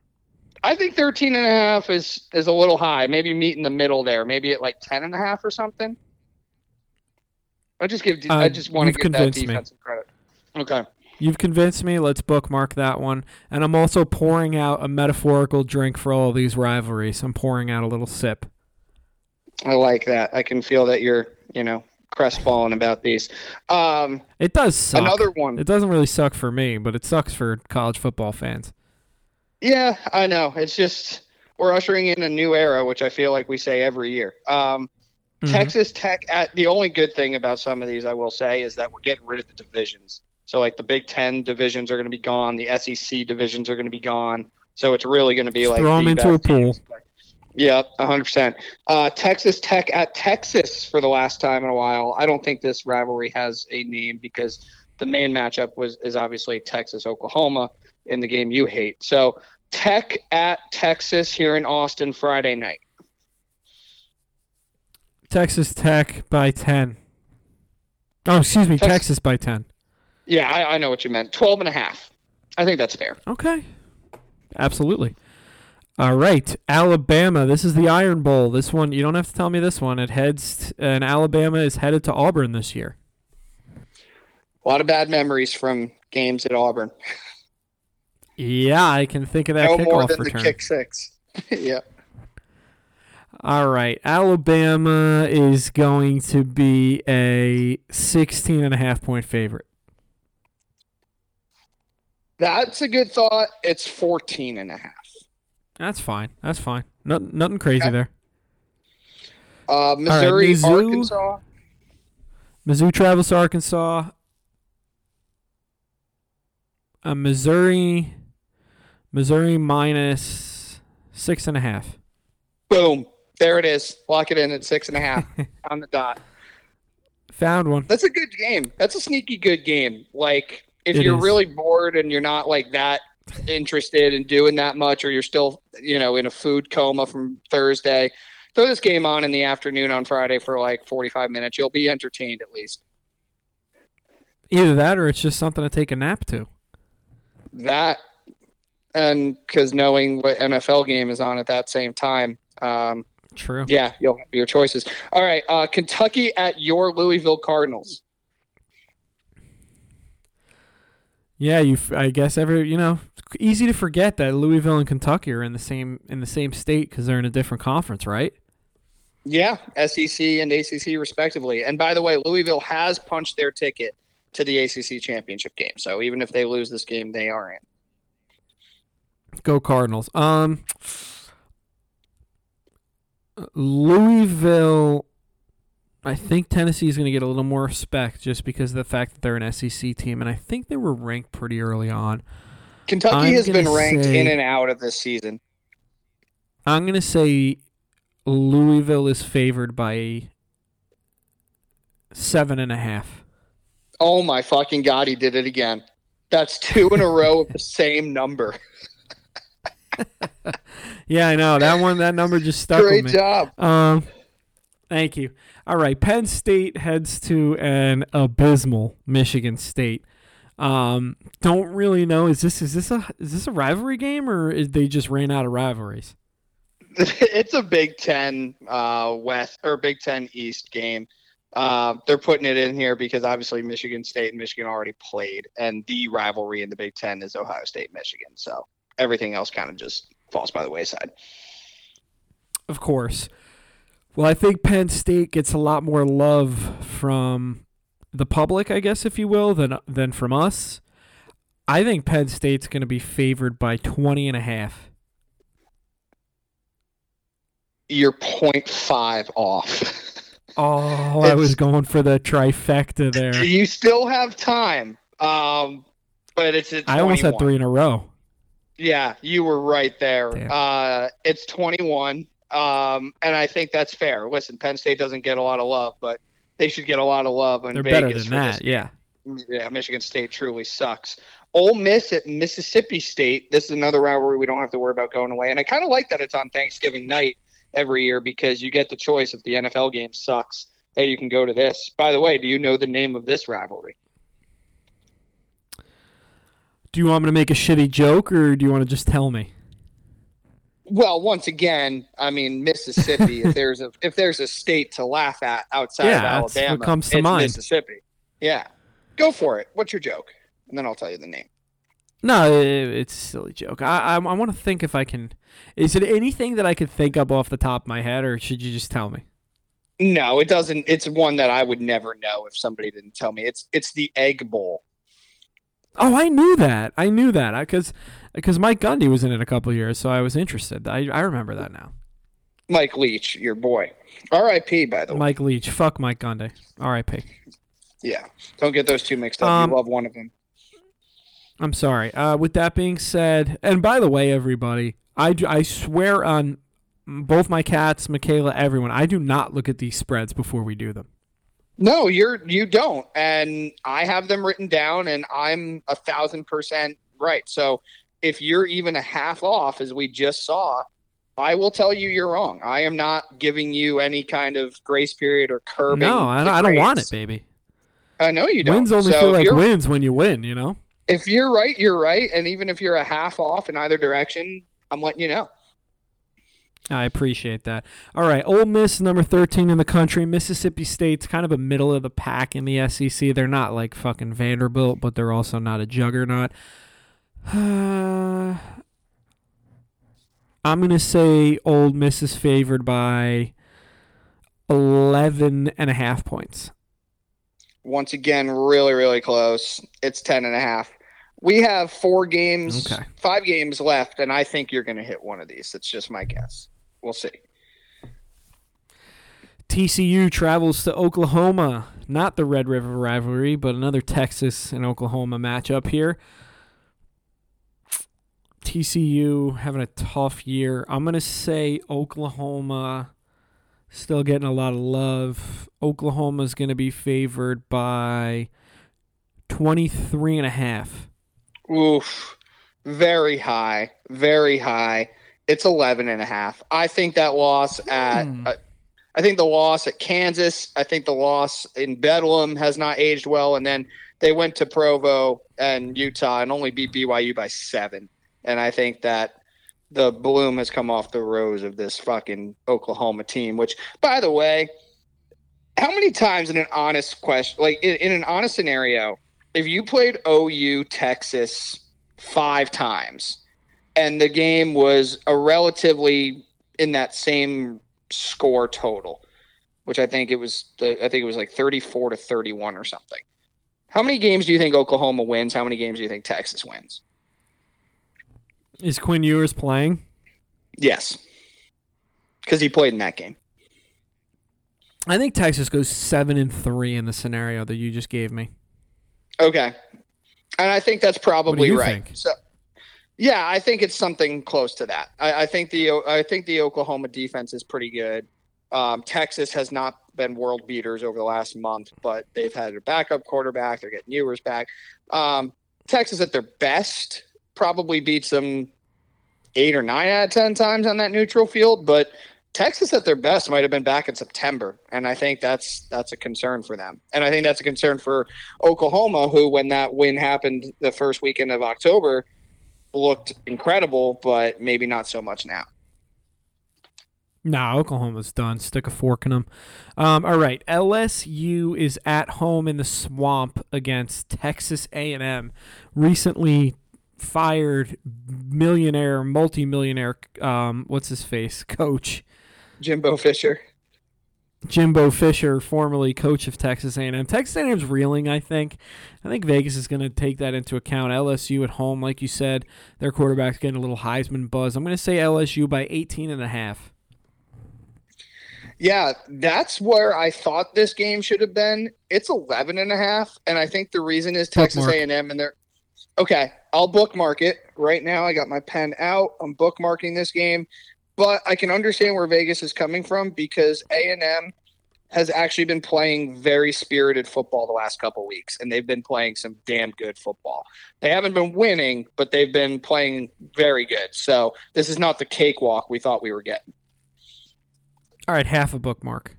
Speaker 2: I think 13 and a half is is a little high. Maybe meet in the middle there. Maybe at like 10 and a half or something. I just give I
Speaker 1: Uh,
Speaker 2: just want to give that
Speaker 1: me.
Speaker 2: defense some credit. Okay.
Speaker 1: You've convinced me. Let's bookmark that one. And I'm also pouring out a metaphorical drink for all these rivalries. I'm pouring out a little sip.
Speaker 2: I like that. I can feel that you're, you know, crestfallen about these. Um,
Speaker 1: It does suck.
Speaker 2: another one.
Speaker 1: It doesn't really suck for me, but it sucks for college football fans.
Speaker 2: Yeah, I know. It's just we're ushering in a new era, which I feel like we say every year. Um,
Speaker 1: Mhm.
Speaker 2: Texas Tech. At, the only good thing about some of these, I will say, is that we're getting rid of the divisions. So, like the Big Ten divisions are going to be gone. The SEC divisions are going to be gone. So it's really going to be
Speaker 1: Just
Speaker 2: like
Speaker 1: throw
Speaker 2: them
Speaker 1: into a pool.
Speaker 2: Yep, 100%. Uh, Texas Tech at Texas for the last time in a while. I don't think this rivalry has a name because the main matchup was is obviously Texas Oklahoma in the game you hate. So Tech at Texas here in Austin Friday night.
Speaker 1: Texas Tech by 10. Oh, excuse me.
Speaker 2: Tex-
Speaker 1: Texas by 10.
Speaker 2: Yeah, I, I know what you meant. 12 and a half. I think that's fair.
Speaker 1: Okay. Absolutely. All right. Alabama. This is the Iron Bowl. This one, you don't have to tell me this one. It heads, and Alabama is headed to Auburn this year.
Speaker 2: A lot of bad memories from games at Auburn.
Speaker 1: Yeah, I can think of that
Speaker 2: no more than
Speaker 1: return.
Speaker 2: the kick six. [laughs] yeah.
Speaker 1: All right. Alabama is going to be a 16 and a half point favorite.
Speaker 2: That's a good thought. It's 14 and a half.
Speaker 1: That's fine. That's fine. Nothing, nothing crazy
Speaker 2: Okay.
Speaker 1: there.
Speaker 2: Uh, Missouri,
Speaker 1: Mizzou.
Speaker 2: Arkansas.
Speaker 1: Mizzou travels to Arkansas. Uh, Missouri, Missouri minus six and a half.
Speaker 2: Boom. There it is. Lock it in at six and a half [laughs] on the dot.
Speaker 1: Found one.
Speaker 2: That's a good game. That's a sneaky good game. Like if
Speaker 1: It
Speaker 2: you're
Speaker 1: is.
Speaker 2: really bored and you're not like that interested in doing that much, or you're still you know in a food coma from Thursday, throw this game on in the afternoon on Friday for like 45 minutes. You'll be entertained at least.
Speaker 1: Either that or it's just something to take a nap to.
Speaker 2: That and because knowing what NFL game is on at that same time. Um,
Speaker 1: True.
Speaker 2: yeah, you'll have your choices. All right, uh, Kentucky at your Louisville Cardinals.
Speaker 1: Yeah, you. I guess every you know, easy to forget that Louisville and Kentucky are in the same in the same state because they're in a different conference, right?
Speaker 2: Yeah, SEC and ACC respectively. And by the way, Louisville has punched their ticket to the ACC championship game. So even if they lose this game, they are in.
Speaker 1: Go Cardinals. Um, Louisville. I think Tennessee is going to get a little more respect just because of the fact that they're an SEC team, and I think they were ranked pretty early on.
Speaker 2: Kentucky
Speaker 1: I'm
Speaker 2: has been ranked
Speaker 1: say-
Speaker 2: in and out of this season.
Speaker 1: I'm going to say Louisville is favored by seven and a half.
Speaker 2: Oh my fucking god, he did it again. That's two in a row of the [laughs] same number. [laughs]
Speaker 1: Yeah, I know that one. That number just stuck
Speaker 2: Great
Speaker 1: with me.
Speaker 2: job.
Speaker 1: Um, thank you. All right, Penn State heads to an abysmal Michigan State. Um, don't really know. Is this is this a is this a rivalry game or is they just ran out of rivalries? [laughs]
Speaker 2: it's a Big Ten uh, West or Big Ten East game. Uh, they're putting it in here because obviously Michigan State and Michigan already played, and the rivalry in the Big Ten is Ohio State Michigan. So everything else kind of just falls by the wayside.
Speaker 1: Of course. Well, I think Penn State gets a lot more love from the public, I guess, if you will, than than from us. I think Penn State's going to be favored by 20 and a half.
Speaker 2: You're 0.5 off. [laughs]
Speaker 1: Oh, I was going for the trifecta there.
Speaker 2: you still have time, um, but it's
Speaker 1: I almost had three in a row.
Speaker 2: Yeah, you were right there.
Speaker 1: Damn.
Speaker 2: Uh, it's 21, um, and I think that's fair. Listen, Penn State doesn't get a lot of love, but they should get a lot of love in
Speaker 1: They're
Speaker 2: Vegas
Speaker 1: better than that.
Speaker 2: this
Speaker 1: Yeah.
Speaker 2: yeah, Michigan State truly sucks. Ole Miss at Mississippi State. This is another rivalry we don't have to worry about going away. And I kind of like that it's on Thanksgiving night every year because you get the choice if the NFL game sucks. Hey, you can go to this. By the way, do you know the name of this rivalry?
Speaker 1: Do you want me to make a shitty joke or do you want to just tell me?
Speaker 2: Well, once again, I mean Mississippi. if [laughs] there's a if there's a state to laugh at outside
Speaker 1: Yeah,
Speaker 2: of
Speaker 1: that's what comes to
Speaker 2: it's
Speaker 1: mind.
Speaker 2: Mississippi. Yeah, go for it. What's your joke? And then I'll tell you the name.
Speaker 1: No, it's a silly joke. I I, I want to think if I can. Is it anything that I could think up off the top of my head, or should you just tell me?
Speaker 2: No, it doesn't. It's one that I would never know if somebody didn't tell me. It's it's the Egg Bowl.
Speaker 1: Oh, I knew that. I knew that because because Mike Gundy was in it a couple of years, so I was interested. I I remember that now.
Speaker 2: Mike Leach, your boy. R.I.P. By the way.
Speaker 1: Mike Leach, fuck Mike Gundy. R.I.P.
Speaker 2: Yeah, don't get those two mixed up.
Speaker 1: Um,
Speaker 2: you love one of them.
Speaker 1: I'm sorry. Uh, with that being said, and by the way, everybody, I, I swear on both my cats, Michaela, everyone, I do not look at these spreads before we do them.
Speaker 2: No, you're you don't, and I have them written down, and I'm a thousand percent right. So if you're even a half off, as we just saw, I will tell you you're wrong. I am not giving you any kind of grace period or curbing.
Speaker 1: No, I don't, I don't want it, baby.
Speaker 2: I know you don't.
Speaker 1: Wins only
Speaker 2: So
Speaker 1: feel like wins when you win, you know?
Speaker 2: If you're right, you're right, and even if you're a half off in either direction, I'm letting you know.
Speaker 1: I appreciate that. All right, Ole Miss, number 13 in the country. Mississippi State's kind of a middle of the pack in the SEC. They're not like fucking Vanderbilt, but they're also not a juggernaut. Uh, [sighs] I'm going to say Ole Miss is favored by 11 and a half points.
Speaker 2: Once again, really, really close. It's 10 and a half. We have four games,
Speaker 1: Okay.
Speaker 2: five games left, and I think you're going to hit one of these. That's just my guess. We'll see.
Speaker 1: TCU travels to Oklahoma. Not the Red River rivalry, but another Texas and Oklahoma matchup here. TCU having a tough year. I'm going to say Oklahoma still getting a lot of love. Oklahoma's going to be favored by 23 and a half.
Speaker 2: Oof. Very high. Very high. It's 11 and a half. I think that loss at.
Speaker 1: Hmm.
Speaker 2: uh, I think the loss at Kansas. I think the loss in Bedlam has not aged well. And then they went to Provo and Utah and only beat BYU by seven. And I think that the bloom has come off the rose of this fucking Oklahoma team. Which, by the way, how many times in an honest question, like in, in an honest scenario, if you played OU Texas five times and the game was a relatively in that same score total, which I think it was the, I think it was like 34 to 31 or something. How many games do you think Oklahoma wins? How many games do you think Texas wins?
Speaker 1: Is Quinn Ewers playing?
Speaker 2: Yes. Cuz he played in that game.
Speaker 1: I think Texas goes 7 and 3 in the scenario that you just gave me.
Speaker 2: Okay. And I think that's probably
Speaker 1: you
Speaker 2: right.
Speaker 1: think?
Speaker 2: So yeah, I think it's something close to that. I, I think the I think the Oklahoma defense is pretty good. Um, Texas has not been world beaters over the last month, but they've had a backup quarterback. They're getting Ewers back. Um, Texas at their best probably beats them eight or nine out of ten times on that neutral field, but Texas at their best might have been back in September, and I think that's that's a concern for them. And I think that's a concern for Oklahoma, who, when that win happened the first weekend of October, looked incredible, but maybe not so much now.
Speaker 1: Nah, Oklahoma's done. Stick a fork in them. Um, all right, LSU is at home in the swamp against Texas A&M. Recently fired millionaire, multimillionaire, um, what's his face, coach
Speaker 2: Jimbo Fisher.
Speaker 1: Jimbo Fisher, formerly coach of Texas A&M. Texas A&M's reeling, I think. I think Vegas is going to take that into account. LSU at home, like you said, their quarterback's getting a little Heisman buzz. I'm going to say LSU by 18 and a half.
Speaker 2: Yeah, that's where I thought this game should have been. It's 11 and a half, and I think the reason is Texas
Speaker 1: Bookmark.
Speaker 2: A&M and they're Okay, I'll bookmark it right now. I got my pen out. I'm bookmarking this game, but I can understand where Vegas is coming from because A&M has actually been playing very spirited football the last couple weeks, and they've been playing some damn good football. They haven't been winning, but they've been playing very good. So this is not the cakewalk we thought we were getting.
Speaker 1: All right, half a bookmark.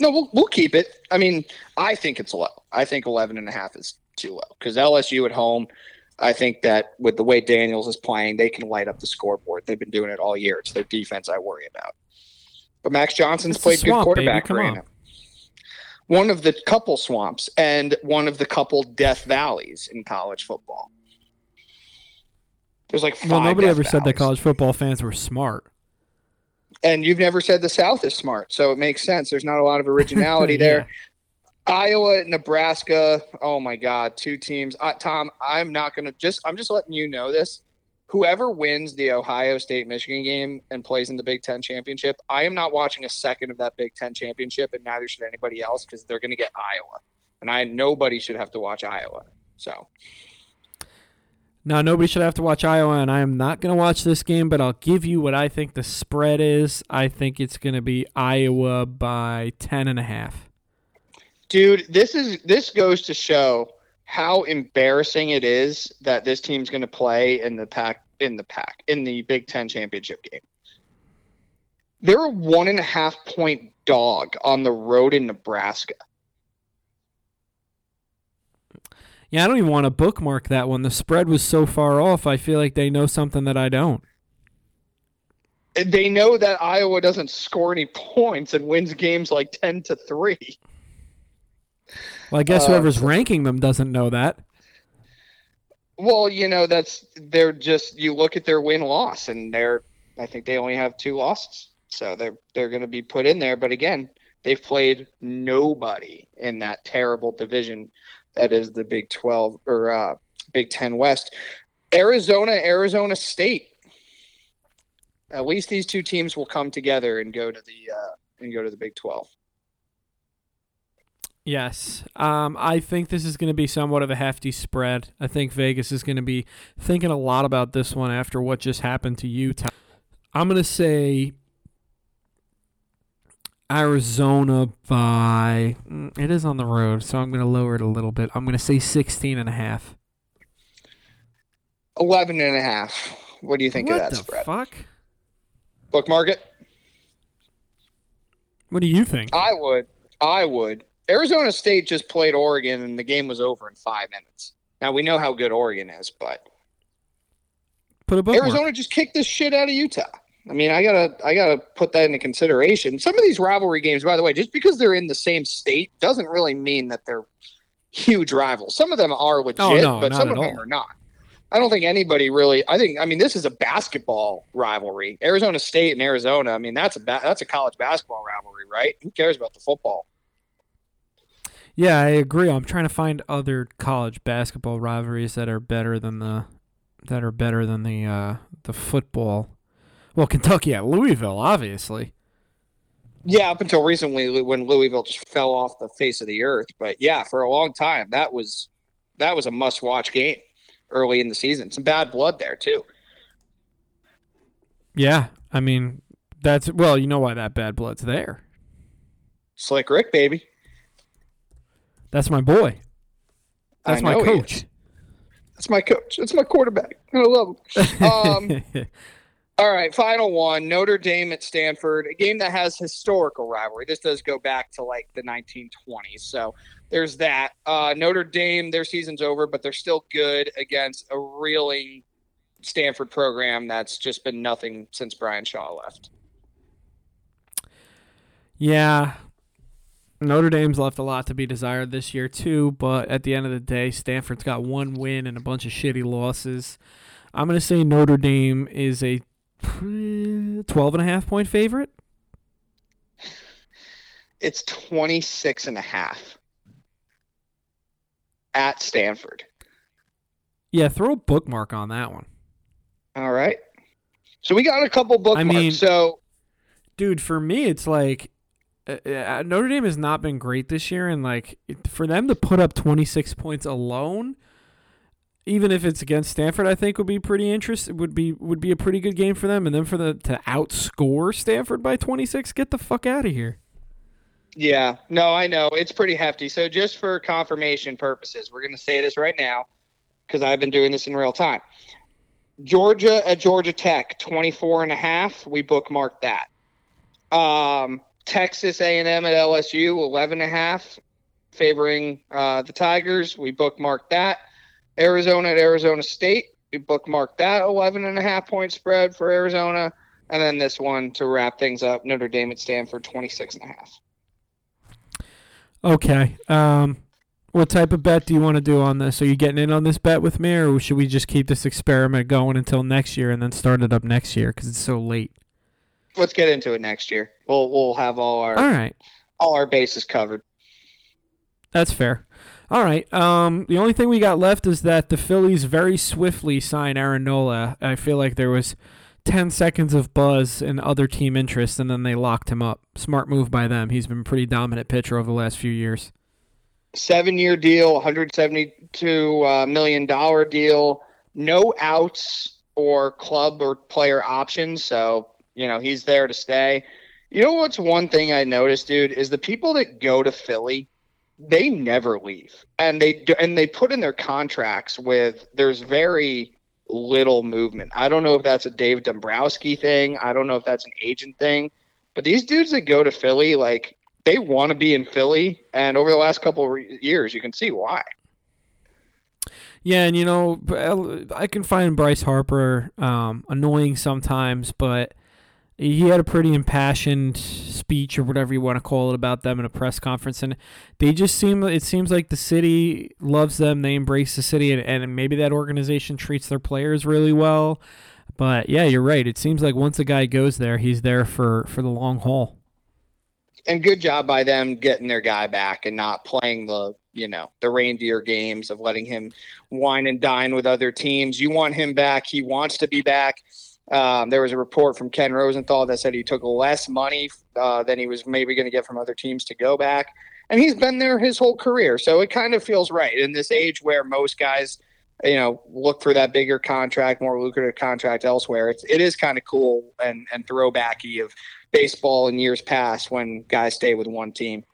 Speaker 2: No, we'll, we'll keep it. I mean, I think it's low. I think 11 and a half is too low because LSU at home, I think that with the way Daniels is playing, they can light up the scoreboard. They've been doing it all year. It's their defense I worry about. But Max Johnson's
Speaker 1: It's
Speaker 2: played
Speaker 1: swamp,
Speaker 2: good quarterback
Speaker 1: baby. Come
Speaker 2: for
Speaker 1: on.
Speaker 2: him. One of the couple swamps and one of the couple death valleys in college football. There's like five.
Speaker 1: Well, nobody ever said that college football fans were smart.
Speaker 2: And you've never said the South is smart, so it makes sense. There's not a lot of originality [laughs] there. Iowa, Nebraska. Oh my God, two teams. Uh, Tom, I'm not gonna just. I'm just letting you know this. Whoever wins the Ohio State Michigan game and plays in the Big Ten championship, I am not watching a second of that Big Ten championship, and neither should anybody else because they're gonna get Iowa, and I nobody should have to watch Iowa. So
Speaker 1: Now, nobody should have to watch Iowa, and I am not going to watch this game, but I'll give you what I think the spread is. I think it's going to be Iowa by 10 and a half.
Speaker 2: Dude this is this goes to show how embarrassing it is that this team's going to play in the pack in the pack in the big ten championship game they're a one and a half point dog on the road in nebraska
Speaker 1: Yeah, I don't even want to bookmark that one. The spread was so far off, I feel like they know something that I don't.
Speaker 2: they know that iowa doesn't score any points and wins games like 10 to 3
Speaker 1: Well, I guess
Speaker 2: Uh,
Speaker 1: whoever's ranking them doesn't know that.
Speaker 2: well you know that's they're just you look at their win loss and they're i think they only have two losses. So they're they're going to be put in there. But again they've played nobody in that terrible division that is the big 12 or uh, big 10 west. Arizona arizona state. At least these two teams will come together and go to the uh, and go to the big 12
Speaker 1: Yes. Um, I think this is going to be somewhat of a hefty spread. I think Vegas is going to be thinking a lot about this one after what just happened to Utah. I'm going to say Arizona by mm, it is on the road, so I'm going to lower it a little bit. I'm going to say 16 and a half.
Speaker 2: 11 and a half what do you think
Speaker 1: what
Speaker 2: of that
Speaker 1: the
Speaker 2: spread
Speaker 1: fuck?
Speaker 2: bookmark it
Speaker 1: What do you think?
Speaker 2: I would. I would. Arizona State just played Oregon and the game was over in five minutes. Now we know how good Oregon is, but
Speaker 1: Put a bookmark.
Speaker 2: Arizona just kicked this shit out of Utah. I mean, I gotta, I gotta put that into consideration. Some of these rivalry games, by the way, just because they're in the same state doesn't really mean that they're huge rivals. Some of them are legit,
Speaker 1: Oh, no,
Speaker 2: but some of them are not. I don't think anybody really. I think. I mean, this is a basketball rivalry. Arizona State and Arizona. I mean, that's a ba- that's a college basketball rivalry, right? Who cares about the football?
Speaker 1: Yeah, I agree. I'm trying to find other college basketball rivalries that are better than the that are better than the uh, the football. Well, Kentucky at Louisville, obviously.
Speaker 2: Yeah, up until recently when Louisville just fell off the face of the earth. But yeah, for a long time that was that was a must watch game early in the season. Some bad blood there too.
Speaker 1: Yeah, I mean, That's well, you know why that bad blood's there.
Speaker 2: Slick Rick, baby.
Speaker 1: That's my boy. That's my coach.
Speaker 2: That's my coach. That's my quarterback. I love him. Um, [laughs] all right, final one. Notre Dame at Stanford, a game that has historical rivalry. This does go back to like the 1920s. So there's that. Uh, Notre Dame, their season's over, but they're still good against a reeling Stanford program that's just been nothing since Brian Shaw left.
Speaker 1: yeah. Notre Dame's left a lot to be desired this year too, but at the end of the day, Stanford's got one win and a bunch of shitty losses. I'm going to say Notre Dame is a 12 and a half point favorite.
Speaker 2: It's 26 and a half at Stanford.
Speaker 1: Yeah, throw a bookmark on that one.
Speaker 2: All right. So we got a couple bookmarks.
Speaker 1: mean-
Speaker 2: so
Speaker 1: dude for me it's like uh, uh, notre dame has not been great this year and like it- for them to put up 26 points alone even if it's against stanford i think would be pretty interesting it would be would be a pretty good game for them and then for them to outscore stanford by 26 get the fuck out of here
Speaker 2: Yeah, no, I know. It's pretty hefty. So just for confirmation purposes, we're going to say this right now because I've been doing this in real time. Georgia at Georgia Tech, 24 and a half. We bookmarked that. Um, Texas A&M at LSU, 11 and a half, favoring uh, the Tigers. We bookmarked that. Arizona at Arizona State, we bookmarked that 11 and a half point spread for Arizona. And then this one to wrap things up, Notre Dame at Stanford, 26 and a half.
Speaker 1: okay um what type of bet do you want to do on this are you getting in on this bet with me or should we just keep this experiment going until next year and then start it up next year because it's so late
Speaker 2: let's get into it next year. We'll we'll have all our
Speaker 1: all right
Speaker 2: all our bases covered.
Speaker 1: That's fair. All right. Um, the only thing we got left is that the Phillies very swiftly sign Aaron Nola. I feel like there was 10 seconds of buzz and other team interest, and then they locked him up. Smart move by them. He's been a pretty dominant pitcher over the last few years.
Speaker 2: Seven year deal, 172 uh, million dollar deal, no outs or club or player options. So you know he's there to stay. You know what's one thing I noticed, dude, is the people that go to Philly, they never leave, and they and they put in their contracts with there's very little movement. I don't know if that's a Dave Dombrowski thing. I don't know if that's an agent thing, but these dudes that go to Philly, like they want to be in Philly, and over the last couple of years, you can see why.
Speaker 1: Yeah, and you know, I can find Bryce Harper um, annoying sometimes, but he had a pretty impassioned speech or whatever you want to call it about them in a press conference, and they just seem. It seems like the city loves them. They embrace the city, and, and maybe that organization treats their players really well. But yeah, you're right. It seems like once a guy goes there, he's there for for the long haul.
Speaker 2: And good job by them getting their guy back and not playing the you know the reindeer games of letting him wine and dine with other teams. You want him back. He wants to be back. Um, there was a report from Ken Rosenthal that said he took less money uh, than he was maybe going to get from other teams to go back. And he's been there his whole career. So it kind of feels right in this age where most guys, you know, look for that bigger contract, more lucrative contract elsewhere. It's, it is kind of cool and, and throwbacky of baseball in years past when guys stay with one team.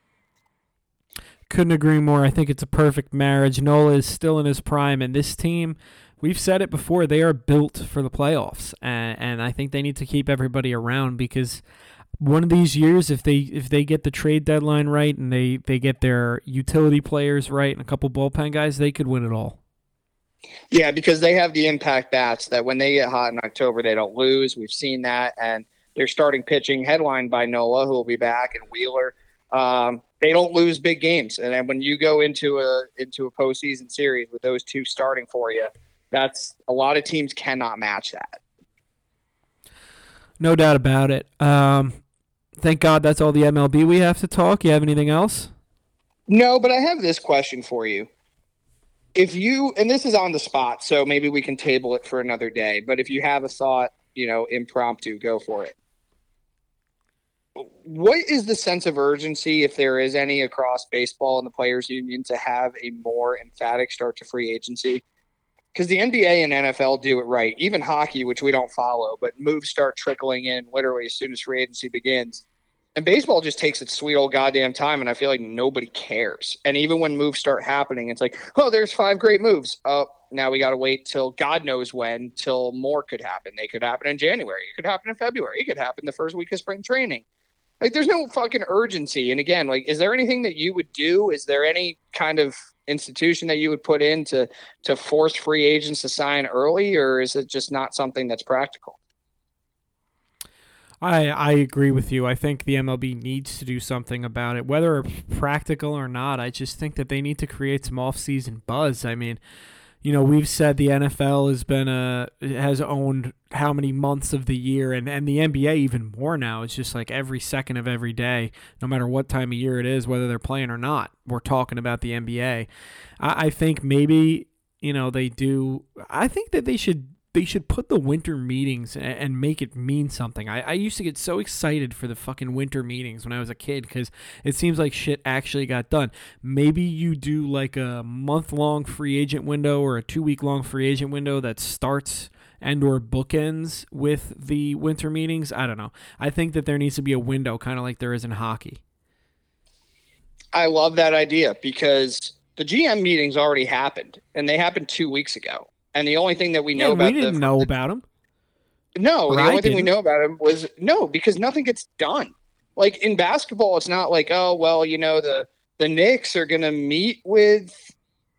Speaker 1: Couldn't agree more. I think it's a perfect marriage. Nola is still in his prime, and this team, we've said it before, they are built for the playoffs, and, and I think they need to keep everybody around because one of these years, if they if they get the trade deadline right and they they get their utility players right and a couple bullpen guys, they could win it all.
Speaker 2: Yeah, because they have the impact bats that when they get hot in October, they don't lose. We've seen that, and they're starting pitching headlined by Nola, who will be back, and Wheeler. Um, they don't lose big games, and then when you go into a into a postseason series with those two starting for you, that's a lot of teams cannot match that.
Speaker 1: No doubt about it. Um, thank God that's all the MLB we have to talk. You have anything else?
Speaker 2: No, but I have this question for you. If you and this is on the spot, so maybe we can table it for another day. But if you have a thought, you know, impromptu, go for it. What is the sense of urgency, if there is any, across baseball and the players' union to have a more emphatic start to free agency? because the NBA and NFL do it right. Even hockey, which we don't follow, but moves start trickling in literally as soon as free agency begins. And baseball just takes its sweet old goddamn time, and I feel like nobody cares. And even when moves start happening, it's like, oh, there's five great moves. Oh, now we got to wait till God knows when till more could happen. They could happen in January. It could happen in February. It could happen the first week of spring training. Like, there's no fucking urgency. And again, like, is there anything that you would do? Is there any kind of institution that you would put in to to force free agents to sign early, or is it just not something that's practical?
Speaker 1: I I agree with you. I think the MLB needs to do something about it, whether practical or not. I just think that they need to create some off-season buzz. I mean, you know, we've said the NFL has been a has owned how many months of the year, and and the NBA even more now. It's just like every second of every day, no matter what time of year it is, whether they're playing or not, we're talking about the NBA. I, I think maybe you know they do. I think that they should they should put the winter meetings and, make it mean something. I, I used to get so excited for the fucking winter meetings when I was a kid because it seems like shit actually got done. Maybe you do like a month long free agent window or a two week long free agent window that starts and or bookends with the winter meetings. I don't know. I think that there needs to be a window kind of like there is in hockey.
Speaker 2: I love that idea because the GM meetings already happened and they happened two weeks ago. And the only thing that we know
Speaker 1: yeah,
Speaker 2: about
Speaker 1: we didn't
Speaker 2: the,
Speaker 1: know about him.
Speaker 2: No, or the I only thing we know about him was no, because nothing gets done. Like in basketball, it's not like, oh well, you know, the the Knicks are gonna meet with,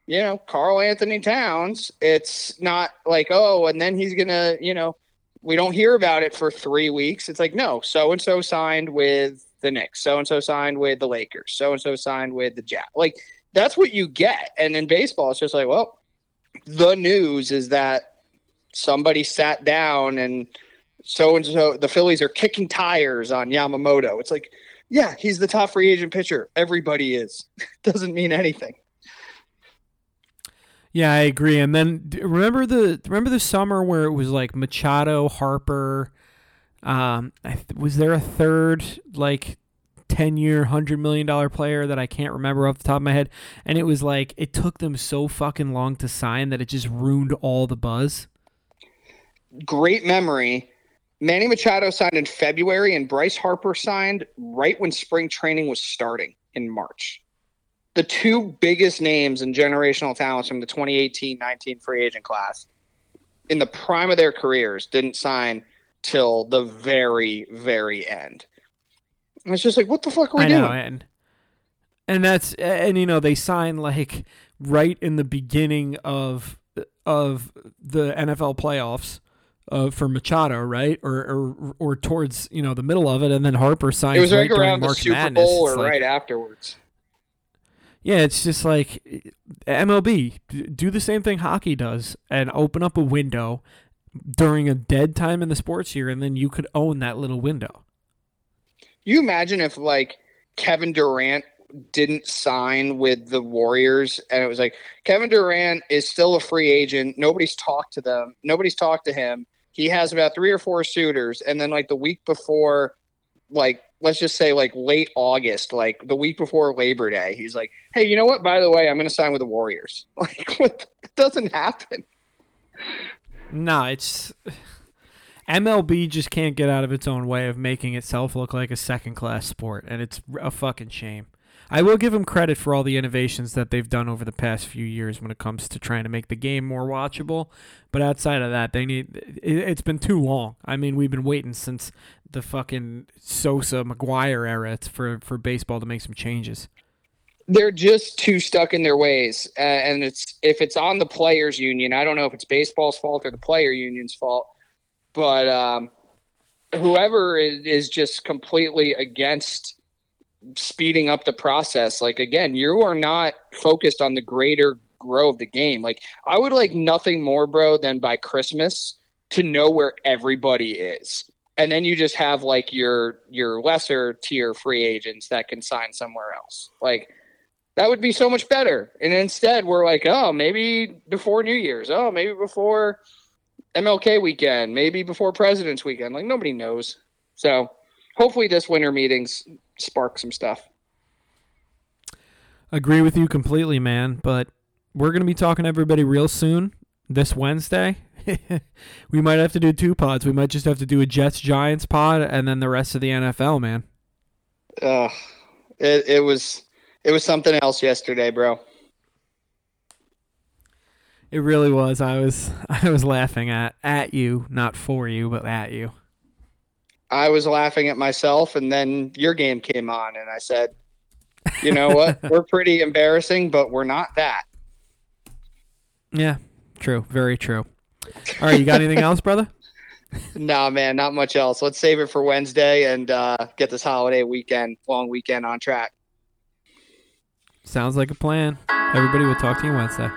Speaker 2: you know, Karl-Anthony Towns. It's not like, oh, and then he's gonna, you know, we don't hear about it for three weeks. It's like, no, so and so signed with the Knicks, so and so signed with the Lakers, so and so signed with the Jazz. Like that's what you get. And in baseball, it's just like, well, the news is that somebody sat down and so and so the Phillies are kicking tires on Yamamoto. It's like, yeah, he's the top free agent pitcher. Everybody is. [laughs] Doesn't mean anything.
Speaker 1: Yeah, I agree. And then remember the remember the summer where it was like Machado, Harper. Um, was there a third like 10 year, $100 million player that I can't remember off the top of my head. And it was like, it took them so fucking long to sign that it just ruined all the buzz.
Speaker 2: Great memory. Manny Machado signed in February, and Bryce Harper signed right when spring training was starting in March. The two biggest names in generational talents from the 2018 19 free agent class in the prime of their careers didn't sign till the very, very end. And it's just like, what the fuck are we I doing? Know,
Speaker 1: and, and that's and you know they sign like right in the beginning of of the NFL playoffs. Uh, for Machado, right, or, or or towards you know the middle of it, and then Harper signs. It was right, right around the March
Speaker 2: Super
Speaker 1: Madness.
Speaker 2: Bowl or like, right afterwards.
Speaker 1: Yeah, it's just like MLB do the same thing hockey does and open up a window during a dead time in the sports year, and then you could own that little window
Speaker 2: you imagine if like Kevin Durant didn't sign with the Warriors and it was like Kevin Durant is still a free agent. Nobody's talked to them. Nobody's talked to him. He has about three or four suitors. And then like the week before, like let's just say like late August, like the week before Labor Day, he's like, Hey, you know what? By the way, I'm gonna sign with the Warriors. [laughs] Like what it doesn't happen.
Speaker 1: No, it's MLB just can't get out of its own way of making itself look like a second class sport, and it's a fucking shame. I will give them credit for all the innovations that they've done over the past few years when it comes to trying to make the game more watchable. But outside of that, they need. It, has been too long. I mean, we've been waiting since the fucking Sosa McGwire era for for baseball to make some changes.
Speaker 2: They're just too stuck in their ways, uh, and it's if it's on the players' union. I don't know if it's baseball's fault or the player union's fault but um, whoever is, is just completely against speeding up the process, like again, you are not focused on the greater grow of the game. Like I would like nothing more, bro, than by Christmas to know where everybody is. And then you just have like your your lesser tier free agents that can sign somewhere else. Like that would be so much better. And instead we're like, oh, maybe before New Year's. Oh, maybe before MLK weekend, maybe before President's weekend. Like nobody knows. So hopefully this winter meetings spark some stuff.
Speaker 1: Agree with you completely, man. But we're gonna be talking to everybody real soon. this Wednesday. [laughs] we might have to do two pods. We might just have to do a Jets Giants pod and then the rest of the NFL, man.
Speaker 2: Uh, it it was it was something else yesterday, bro.
Speaker 1: It really was. I was [laughs] I was laughing at at you, not for you, but at you.
Speaker 2: I was laughing at myself, and then your game came on, and I said, "You know what? [laughs] we're pretty embarrassing, but we're not that."
Speaker 1: Yeah, true. Very true. All right, you got anything [laughs] else, brother?
Speaker 2: No, man, not much else. Let's save it for Wednesday and uh, get this holiday weekend, long weekend on track.
Speaker 1: Sounds like a plan. Everybody, we'll talk to you Wednesday.